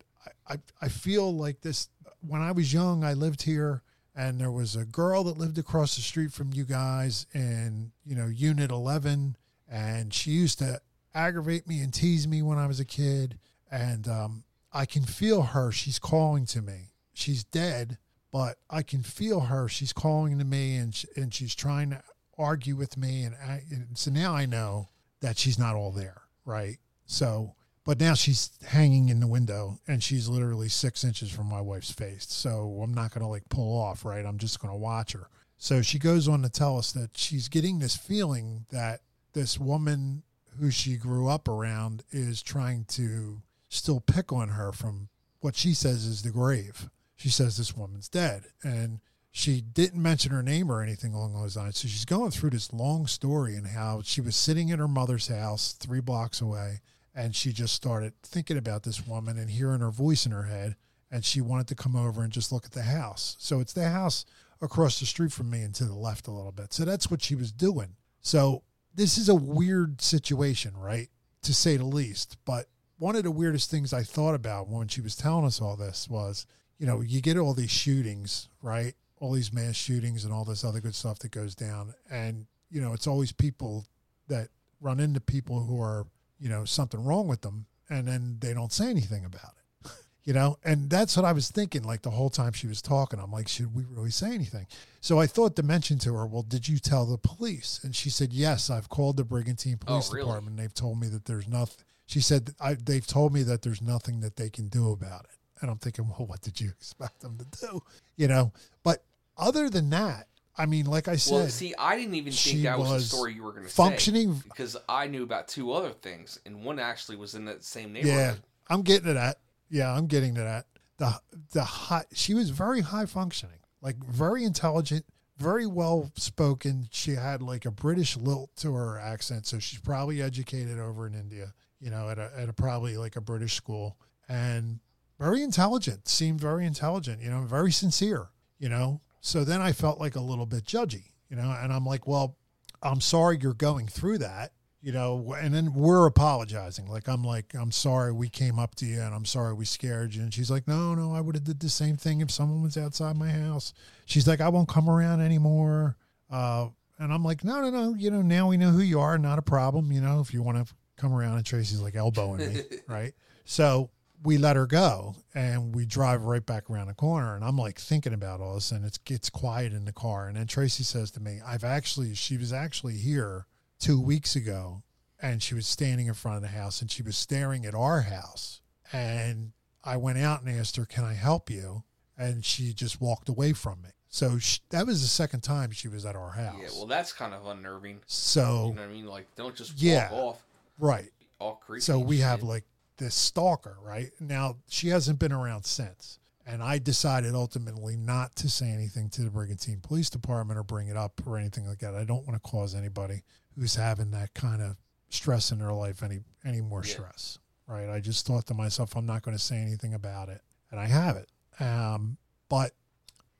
I, I, I feel like this. When I was young, I lived here and there was a girl that lived across the street from you guys in, you know, Unit 11. And she used to aggravate me and tease me when I was a kid. And um, I can feel her. She's calling to me. She's dead, but I can feel her. She's calling to me, and and she's trying to argue with me. And, I, and so now I know that she's not all there, right? So, but now she's hanging in the window, and she's literally six inches from my wife's face. So I'm not going to like pull off, right? I'm just going to watch her. So she goes on to tell us that she's getting this feeling that this woman who she grew up around is trying to still pick on her from what she says is the grave. She says this woman's dead. And she didn't mention her name or anything along those lines. So she's going through this long story and how she was sitting in her mother's house three blocks away and she just started thinking about this woman and hearing her voice in her head and she wanted to come over and just look at the house. So it's the house across the street from me and to the left a little bit. So that's what she was doing. So this is a weird situation, right? To say the least. But one of the weirdest things I thought about when she was telling us all this was, you know, you get all these shootings, right? All these mass shootings and all this other good stuff that goes down. And, you know, it's always people that run into people who are, you know, something wrong with them and then they don't say anything about it. [LAUGHS] you know, and that's what I was thinking like the whole time she was talking. I'm like, should we really say anything? So I thought to mention to her, well, did you tell the police? And she said, yes, I've called the Brigantine oh, Police
really?
Department. They've told me that there's nothing. She said, I, they've told me that there's nothing that they can do about it. And I'm thinking, well, what did you [LAUGHS] expect them to do? You know, but other than that, I mean, like I said,
Well, see, I didn't even think that was,
was
the story you were going to
functioning-
say because I knew about two other things, and one actually was in that same neighborhood. yeah.
I'm getting to that. Yeah, I'm getting to that. The the high, she was very high functioning, like very intelligent, very well spoken. She had like a British lilt to her accent, so she's probably educated over in India, you know, at a at a probably like a British school, and very intelligent. Seemed very intelligent, you know, very sincere, you know. So then I felt like a little bit judgy, you know, and I'm like, well, I'm sorry you're going through that, you know, and then we're apologizing. Like I'm like, I'm sorry we came up to you and I'm sorry we scared you. And she's like, no, no, I would have did the same thing if someone was outside my house. She's like, I won't come around anymore. Uh, and I'm like, no, no, no, you know, now we know who you are, not a problem. You know, if you want to come around and Tracy's like elbowing me, [LAUGHS] right? So we let her go and we drive right back around the corner and I'm like thinking about all this and it's gets quiet in the car and then Tracy says to me, I've actually she was actually here two weeks ago and she was standing in front of the house and she was staring at our house and I went out and asked her, Can I help you? And she just walked away from me. So sh that was the second time she was at our house.
Yeah, well, that's kind of unnerving.
So-
you know what I mean? Like, don't just
Yeah.
walk off.
Right.
All creepy.
So we have like this stalker, right? Now she hasn't been around since. And I decided ultimately not to say anything to the Brigantine Police Department or bring it up or anything like that. I don't want to cause anybody who's having that kind of stress in their life any any more
Yeah.
stress. Right. I just thought to myself, I'm not going to say anything about it. And I have it. Um, but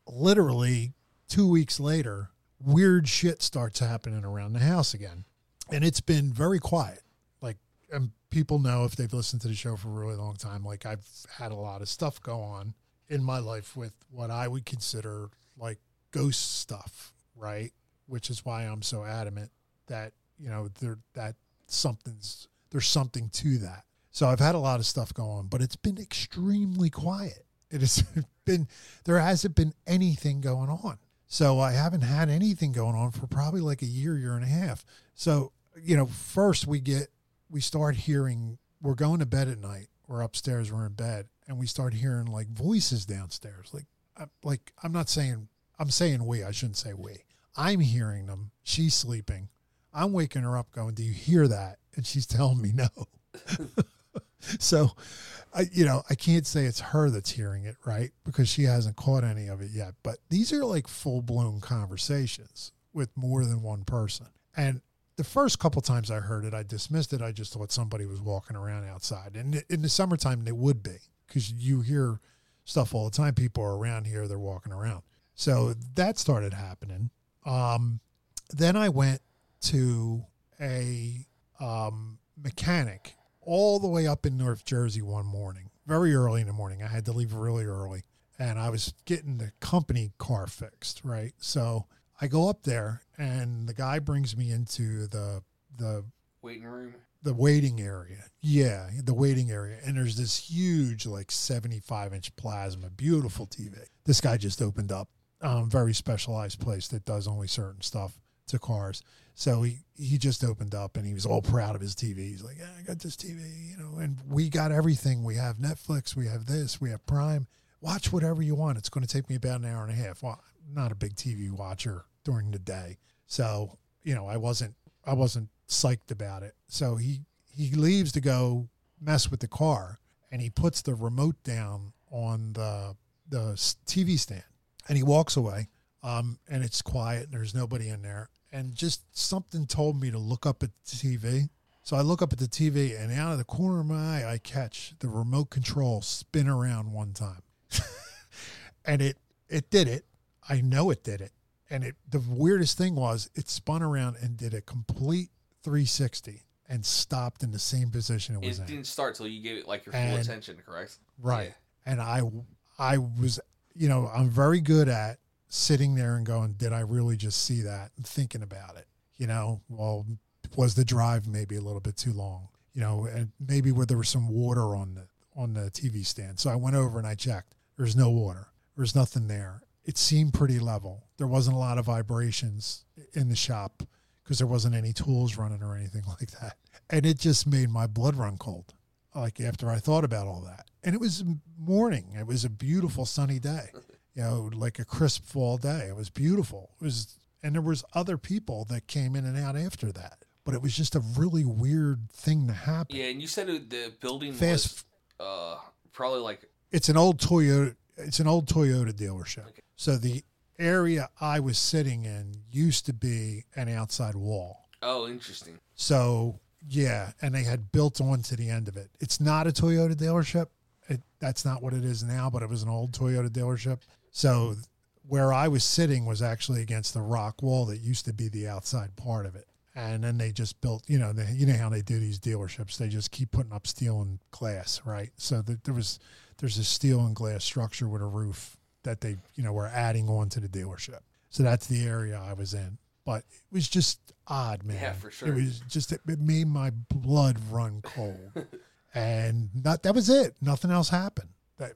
literally two weeks later, weird shit starts happening around the house again. And it's been very quiet. And people know if they've listened to the show for a really long time, like I've had a lot of stuff go on in my life with what I would consider like ghost stuff, right? Which is why I'm so adamant that, you know, there that something's there's something to that. So I've had a lot of stuff go on, but it's been extremely quiet. It has [LAUGHS] been there hasn't been anything going on. So I haven't had anything going on for probably like a year, year and a half. So, you know, first we get we start hearing we're going to bed at night. We're upstairs, we're in bed, and we start hearing like voices downstairs. Like like I'm not saying I'm saying we, I shouldn't say we. I'm hearing them. She's sleeping. I'm waking her up going, "Do you hear that?" And she's telling me no. [LAUGHS] so I, you know, I can't say it's her that's hearing it, right? Because she hasn't caught any of it yet. But these are like full blown conversations with more than one person. And the first couple times I heard it, I dismissed it. I just thought somebody was walking around outside. And in the summertime, they would be because you hear stuff all the time. People are around here, they're walking around. So that started happening. Um, then I went to a um, mechanic all the way up in North Jersey one morning, very early in the morning. I had to leave really early and I was getting the company car fixed, right? So I go up there and the guy brings me into the the
waiting room.
the waiting area. Yeah, the waiting area. And there's this huge, like 75 inch plasma, beautiful TV. This guy just opened up um, very specialized place that does only certain stuff to cars. So he, he just opened up and he was all proud of his TV. He's like, yeah, I got this TV, you know, and we got everything. We have Netflix, we have this, we have Prime. Watch whatever you want. It's going to take me about an hour and a half. Well, I'm not a big TV watcher during the day. So, you know, I wasn't I wasn't psyched about it. So he he leaves to go mess with the car and he puts the remote down on the the TV stand and he walks away um, and it's quiet and there's nobody in there and just something told me to look up at the TV. So I look up at the TV and out of the corner of my eye I catch the remote control spin around one time. [LAUGHS] and it it did it. I know it did it. And it the weirdest thing was it spun around and did a complete 360 and stopped in the same position it was
It
in.
didn't start till you gave it like your full
And-
attention, correct?
Right. And I I was you know, I'm very good at sitting there and going, Did I really just see that? And thinking about it. You know, well, was the drive maybe a little bit too long? You know, and maybe where there was some water on the on the TV stand. So I went over and I checked. There's no water. There's nothing there. It seemed pretty level. There wasn't a lot of vibrations in the shop because there wasn't any tools running or anything [LAUGHS] like that. And it just made my blood run cold. Like after I thought about all that. And it was morning. It was a beautiful sunny day. You know, like a crisp fall day. It was beautiful. It was and there was other people that came in and out after that. But it was just a really weird thing to happen.
Yeah, and you said the building
Fast-
was uh, probably like
it's an old Toyota. It's an old Toyota dealership. So the area I was sitting in used to be an outside wall.
oh, interesting.
So yeah, and they had built onto the end of it. It's not a Toyota dealership. It, that's not what it is now, but it was an old Toyota dealership. So where I was sitting was actually against the rock wall that used to be the outside part of it. And then they just built, you know, they, you know how they do these dealerships. They just keep putting up steel and glass, right? So that there was, there's a steel and glass structure with a roof that they, you know, were adding on to the dealership. So that's the area I was in. But it was just odd, man.
Yeah, for sure.
It was just it, it made my blood run cold, [LAUGHS] and not that was it. Nothing else happened. That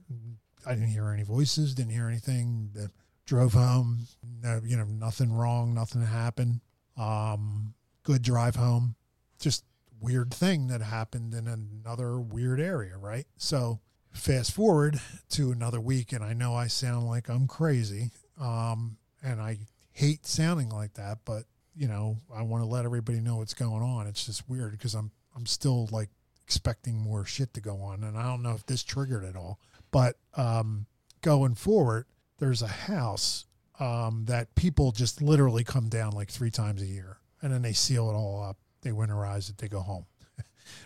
I didn't hear any voices. Didn't hear anything. Uh, drove home. No, you know, nothing wrong. Nothing happened. Um, good drive home. Just weird thing that happened in another weird area, right? So fast forward to another week, and I know I sound like I'm crazy, um, and I hate sounding like that, but you know, I want to let everybody know what's going on. It's just weird because I'm I'm still like expecting more shit to go on, and I don't know if this triggered it all. But um, going forward, there's a house um, that people just literally come down like three times a year, and then they seal it all up. They winterize it. They go home.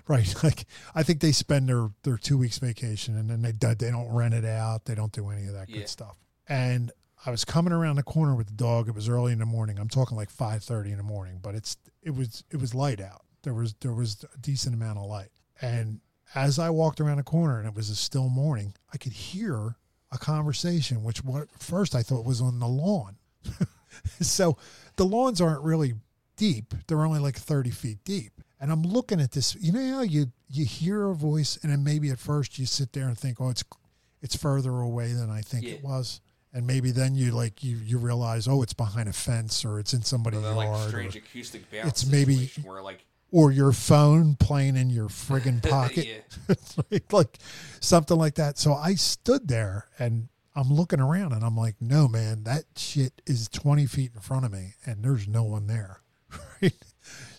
Right? [LAUGHS] Like I think they spend their their two weeks vacation, and then they they don't rent it out. They don't do any of that
Yeah.
good stuff. And I was coming around the corner with the dog. It was early in the morning. I'm talking like five thirty in the morning, but it's it was it was light out. There was there was a decent amount of light. And as I walked around the corner and it was a still morning, I could hear a conversation, which what first I thought was on the lawn. [LAUGHS] so the lawns aren't really deep; they're only like thirty feet deep. And I'm looking at this. You know how you you hear a voice, and then maybe at first you sit there and think, "Oh, it's it's further away than I think it was." And maybe then you like you you realize, oh, it's behind a fence or it's in somebody's yard.
like
or-
strange acoustic bounce.
it's maybe
where like
or your phone playing in your friggin' [LAUGHS] pocket. Like, [LAUGHS] like something like that. So I stood there and I'm looking around and I'm like, no, man, that shit is 20 feet in front of me and there's no one there. [LAUGHS] Right.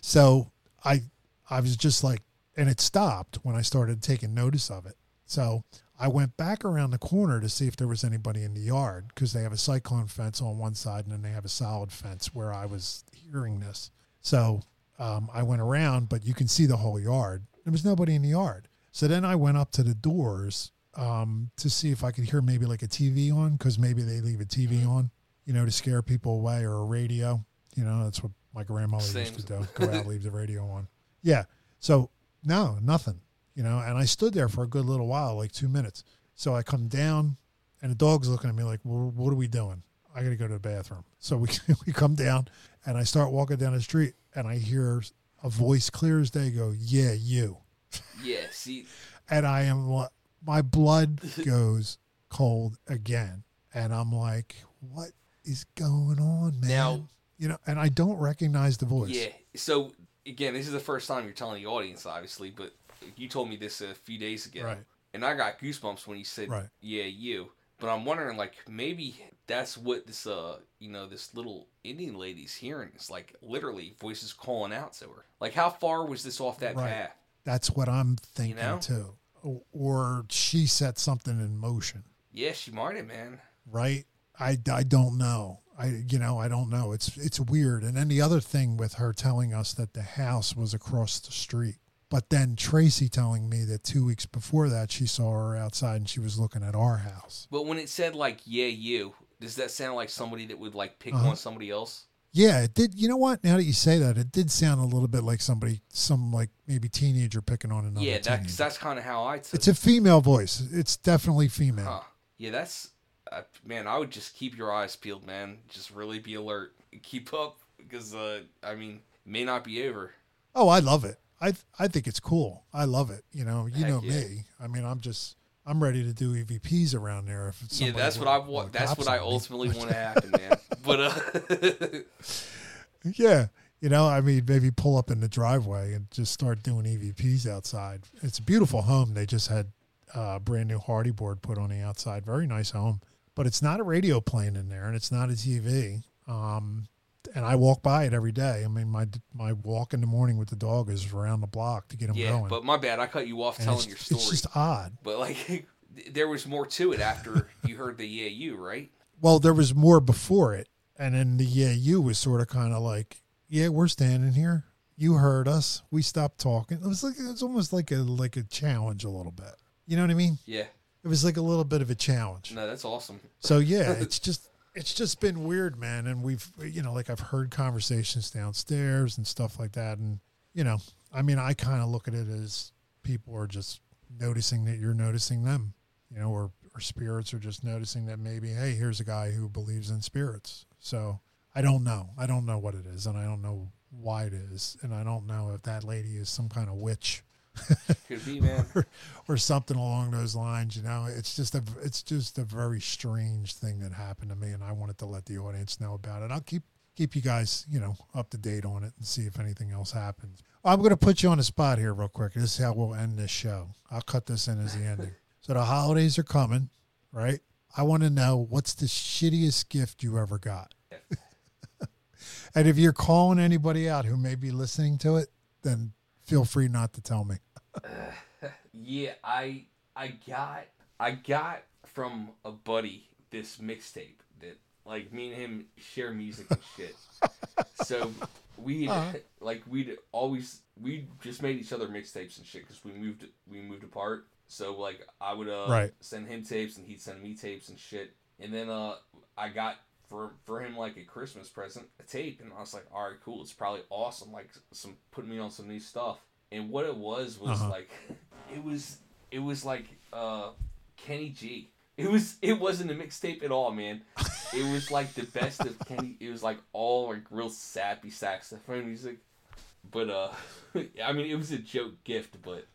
So I, I was just like, and it stopped when I started taking notice of it. So I went back around the corner to see if there was anybody in the yard because they have a cyclone fence on one side and then they have a solid fence where I was hearing this. So um, I went around, but you can see the whole yard. There was nobody in the yard. So then I went up to the doors um, to see if I could hear maybe like a TV on because maybe they leave a TV on, you know, to scare people away or a radio. You know, that's what my grandmother used to do. Go out, [LAUGHS] leave the radio on. Yeah. So no, nothing. You know, and I stood there for a good little while, like two minutes. So I come down, and the dog's looking at me like, well, "What are we doing?" I got to go to the bathroom. So we [LAUGHS] we come down, and I start walking down the street, and I hear a voice clear as day go, "Yeah, you."
Yeah, [LAUGHS] see,
and I am my blood goes cold again, and I'm like, "What is going on, man?"
Now-
you know, and I don't recognize the voice.
yeah. So again, this is the first time you're telling the audience, obviously, but you told me this a few days ago,
Right.
and I got goosebumps when you said,
Right.
"Yeah, you." But I'm wondering, like, maybe that's what this, uh, you know, this little Indian lady's hearing. It's like literally voices calling out to her. Like, how far was this off that
Right.
path?
That's what I'm thinking
know?
too. O- Or she set something in motion,
Yeah, she might have, man.
right? I, I don't know. I you know I don't know. It's it's weird. And then the other thing with her telling us that the house was across the street, but then Tracy telling me that two weeks before that she saw her outside and she was looking at our house.
But when it said like "Yeah, you," does that sound like somebody that would like pick
Uh-huh.
on somebody else?
Yeah, it did. You know what? Now that you say that, it did sound a little bit like somebody, some like maybe teenager picking on another.
yeah, that's
teenager.
that's kind of how I took.
It's a female voice. It's definitely female.
Huh. Yeah, that's uh, man. I would just keep your eyes peeled, man. Just really be alert. [LAUGHS] Keep up because uh, I mean, it may not be over.
Oh, I love it. I I think it's cool. I love it. You know, you
Heck
know
yeah.
me. I mean, I'm just I'm ready to do EVPs around there. If it's
yeah, that's what I want. That's what I ultimately want to [LAUGHS] happen, man. But uh, [LAUGHS]
Yeah, you know, I mean, maybe pull up in the driveway and just start doing EVPs outside. It's a beautiful home. They just had uh, a brand new Hardie board put on the outside. Very nice home, but it's not a radio playing in there, and it's not a TV. Um, and I walk by it every day. I mean, my my walk in the morning with the dog is around the block to get him
yeah.
going.
But my bad. I cut you off
And
telling your story.
it's just odd.
But like, [LAUGHS] there was more to it after [LAUGHS] you heard the "Yeah, you," right?
Well, there was more before it, and then the yeah, you was sort of kind of like, yeah, we're standing here. You heard us. We stopped talking. It was like it was almost like a like a challenge a little bit. You know what I mean?
Yeah.
It was like a little bit of a challenge.
No, that's awesome.
So [LAUGHS] yeah, it's just it's just been weird, man. And we've you know like I've heard conversations downstairs and stuff like that, and you know, I mean, I kind of look at it as people are just noticing that you're noticing them, you know, or or spirits are just noticing that maybe hey, here's a guy who believes in spirits. So I don't know. I don't know what it is, and I don't know why it is, and I don't know if that lady is some kind of witch [LAUGHS]
Could be, man.
or, or something along those lines. You know, it's just a it's just a very strange thing that happened to me, and I wanted to let the audience know about it. I'll keep keep you guys you know up to date on it and see if anything else happens. I'm going to put you on the spot here real quick. This is how we'll end this show. I'll cut this in as the ending. [LAUGHS] So the holidays are coming, right? I want to know what's the shittiest gift you ever got. [LAUGHS] and if you're calling anybody out who may be listening to it, then feel free not to tell me. [LAUGHS]
Yeah, I I got I got from a buddy this mixtape that like me and him share music and shit. [LAUGHS] so we
Uh-huh.
like we'd always we just made each other mixtapes and shit because we moved we moved apart. So like I would uh
Right.
send him tapes and he'd send me tapes and shit. And then uh I got for for him like a Christmas present a tape and I was like, all right, cool. It's probably awesome. Like some putting me on some new stuff. And what it was was
Uh-huh.
like it was it was like uh Kenny G. It was it wasn't a mixtape at all, man. It was like the best of Kenny. It was like all like real sappy saxophone music. But uh, [LAUGHS] I mean, it was a joke gift, but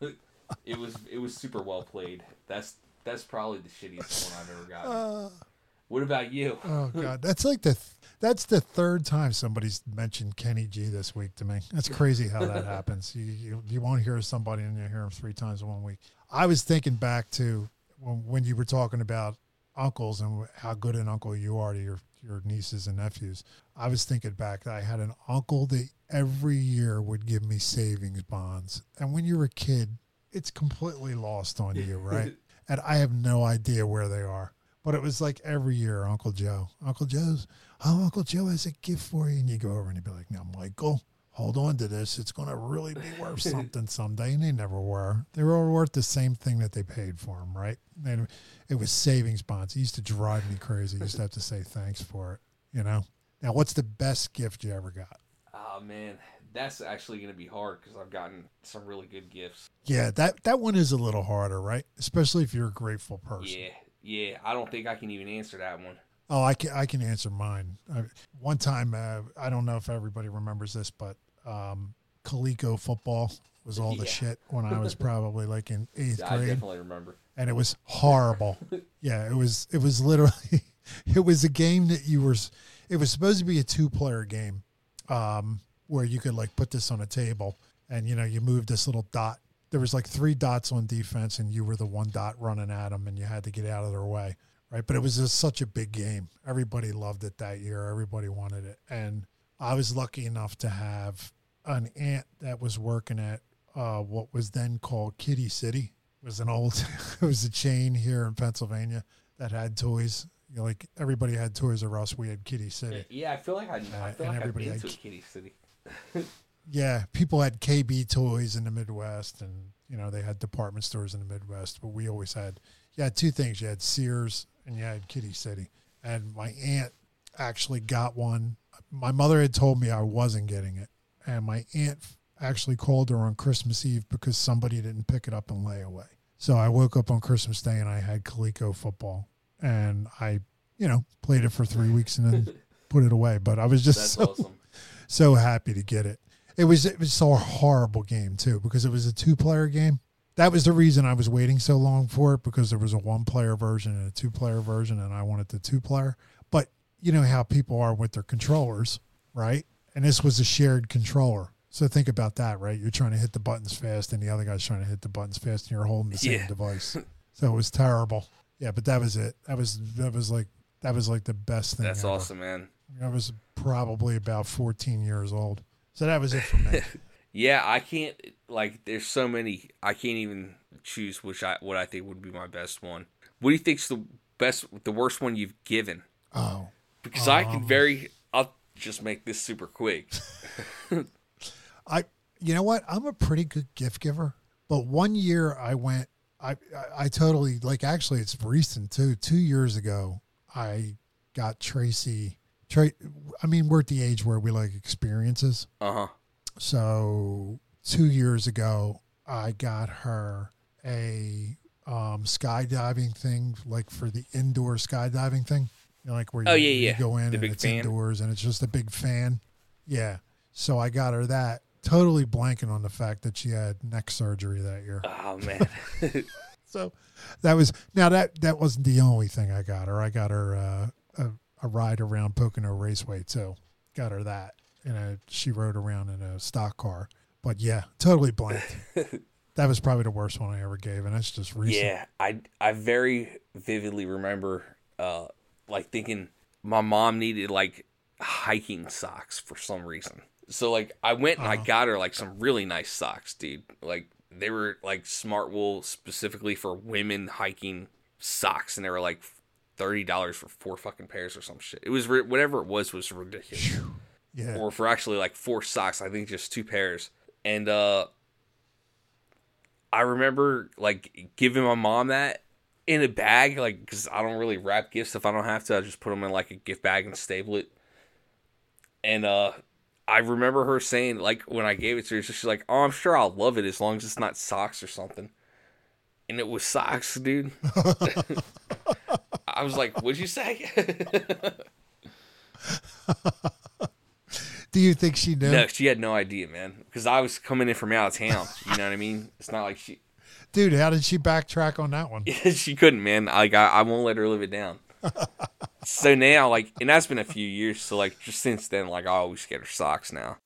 [LAUGHS] it was it was super well played. That's that's probably the shittiest one I've ever gotten.
Uh,
what about you?
Oh god, [LAUGHS] that's like the th- that's the third time somebody's mentioned Kenny G this week to me. That's crazy how that [LAUGHS] happens. You, you you won't hear somebody and you hear them three times in one week. I was thinking back to when, when you were talking about uncles and how good an uncle you are to your your nieces and nephews. I was thinking back that I had an uncle that every year would give me savings bonds, and when you're a kid, it's completely lost on you, right? [LAUGHS] and I have no idea where they are. But it was like every year, Uncle Joe. Uncle Joe's, oh, Uncle Joe has a gift for you. And you go over and you'd be like, now, Michael, hold on to this. It's going to really be worth [LAUGHS] something someday. And they never were. They were all worth the same thing that they paid for them, right? And it was savings bonds. It used to drive me crazy. You used to have to say thanks for it, you know? Now, what's the best gift you ever got?
Oh man, that's actually gonna be hard because I've gotten some really good gifts.
Yeah, that, that one is a little harder, right? Especially if you're a grateful person.
Yeah, yeah. I don't think I can even answer that one.
Oh, I can I can answer mine. I, one time, uh, I don't know if everybody remembers this, but um, Coleco football was all the shit when I was probably like in [LAUGHS] eighth
I
grade.
definitely remember.
and it was horrible. [LAUGHS] yeah, it was. It was literally. [LAUGHS] It was a game that you were. It was supposed to be a two-player game, um, where you could like put this on a table, and you know you move this little dot. There was like three dots on defense, and you were the one dot running at them, and you had to get out of their way, right? But it was just such a big game. Everybody loved it that year. Everybody wanted it, and I was lucky enough to have an aunt that was working at uh, what was then called Kiddie City. It was an old, [LAUGHS] it was a chain here in Pennsylvania that had toys. You know, like everybody had Toys R Us, we had Kiddie City.
Yeah, I feel like I, I
Uh,
feel
and
like I've
everybody
been
had
to Kiddie City. [LAUGHS]
Yeah, people had KB toys in the Midwest, and you know they had department stores in the Midwest. But we always had, you had two things: you had Sears and you had Kiddie City. And my aunt actually got one. My mother had told me I wasn't getting it, and my aunt actually called her on Christmas Eve because somebody didn't pick it up and lay away. So I woke up on Christmas Day and I had Coleco football, and I, you know, played it for three weeks and then [LAUGHS] put it away. But I was just
That's
so
awesome.
so happy to get it. It was it was so a horrible game too because it was a two player game. That was the reason I was waiting so long for it because there was a one player version and a two player version, and I wanted the two player. But you know how people are with their controllers, right? And this was a shared controller. So think about that, right? You're trying to hit the buttons fast, and the other guy's trying to hit the buttons fast, and you're holding the same
Yeah.
device. [LAUGHS] So it was terrible. Yeah, but that was it. That was that was like that was like the best thing.
That's
ever.
awesome, man.
I was probably about 14 years old. So that was it for me. [LAUGHS]
Yeah, I can't like. There's so many. I can't even choose which I what I think would be my best one. What do you think's the best, the worst one you've given?
Oh,
Because I can
um,
very. I'll just make this super quick. [LAUGHS]
I, you know what? I'm a pretty good gift giver. But one year I went, I, I, I totally like. Actually, it's recent too. Two years ago, I got Tracy. I mean, we're at the age where we like experiences.
Uh huh.
So two years ago, I got her a um, skydiving thing, like for the indoor skydiving thing. You know, like where you,
Oh, yeah,
you
yeah.
go in
The
and it's
fan.
indoors and it's just a big fan. Yeah. So I got her that. Totally blanking on the fact that she had neck surgery that year.
Oh [LAUGHS] man.
So that was now that that wasn't the only thing I got her. I got her uh, a, ride around Pocono Raceway too. Got her that, and she rode around in a stock car. But yeah, totally blanked. [LAUGHS] that was probably the worst one I ever gave, and that's just recent.
Yeah, I I very vividly remember uh like thinking my mom needed like hiking socks for some reason. So like I went and I
Uh-huh.
got her like some really nice socks, dude. Like they were like smart wool specifically for women hiking socks and they were like $30 for four fucking pairs or some shit. It was ri- whatever it was was ridiculous.
Yeah.
Or for actually like four socks, I think just two pairs. And uh I remember like giving my mom that in a bag, like because I don't really wrap gifts if I don't have to. I just put them in like a gift bag and staple it. And uh, I remember her saying like when I gave it to her, she's like, "Oh, I'm sure I'll love it as long as it's not socks or something." And it was socks, dude. [LAUGHS] [LAUGHS] I was like, "What'd you say?" [LAUGHS]
Do you think she knew?
no, she had no idea, man. Because I was coming in from out of town. You know what I mean? It's not like she.
Dude, how did she backtrack on that one? [LAUGHS]
she couldn't, man. Like I, I won't let her live it down. [LAUGHS] so now, like, and that's been a few years. So like, just since then, like, I always get her socks now.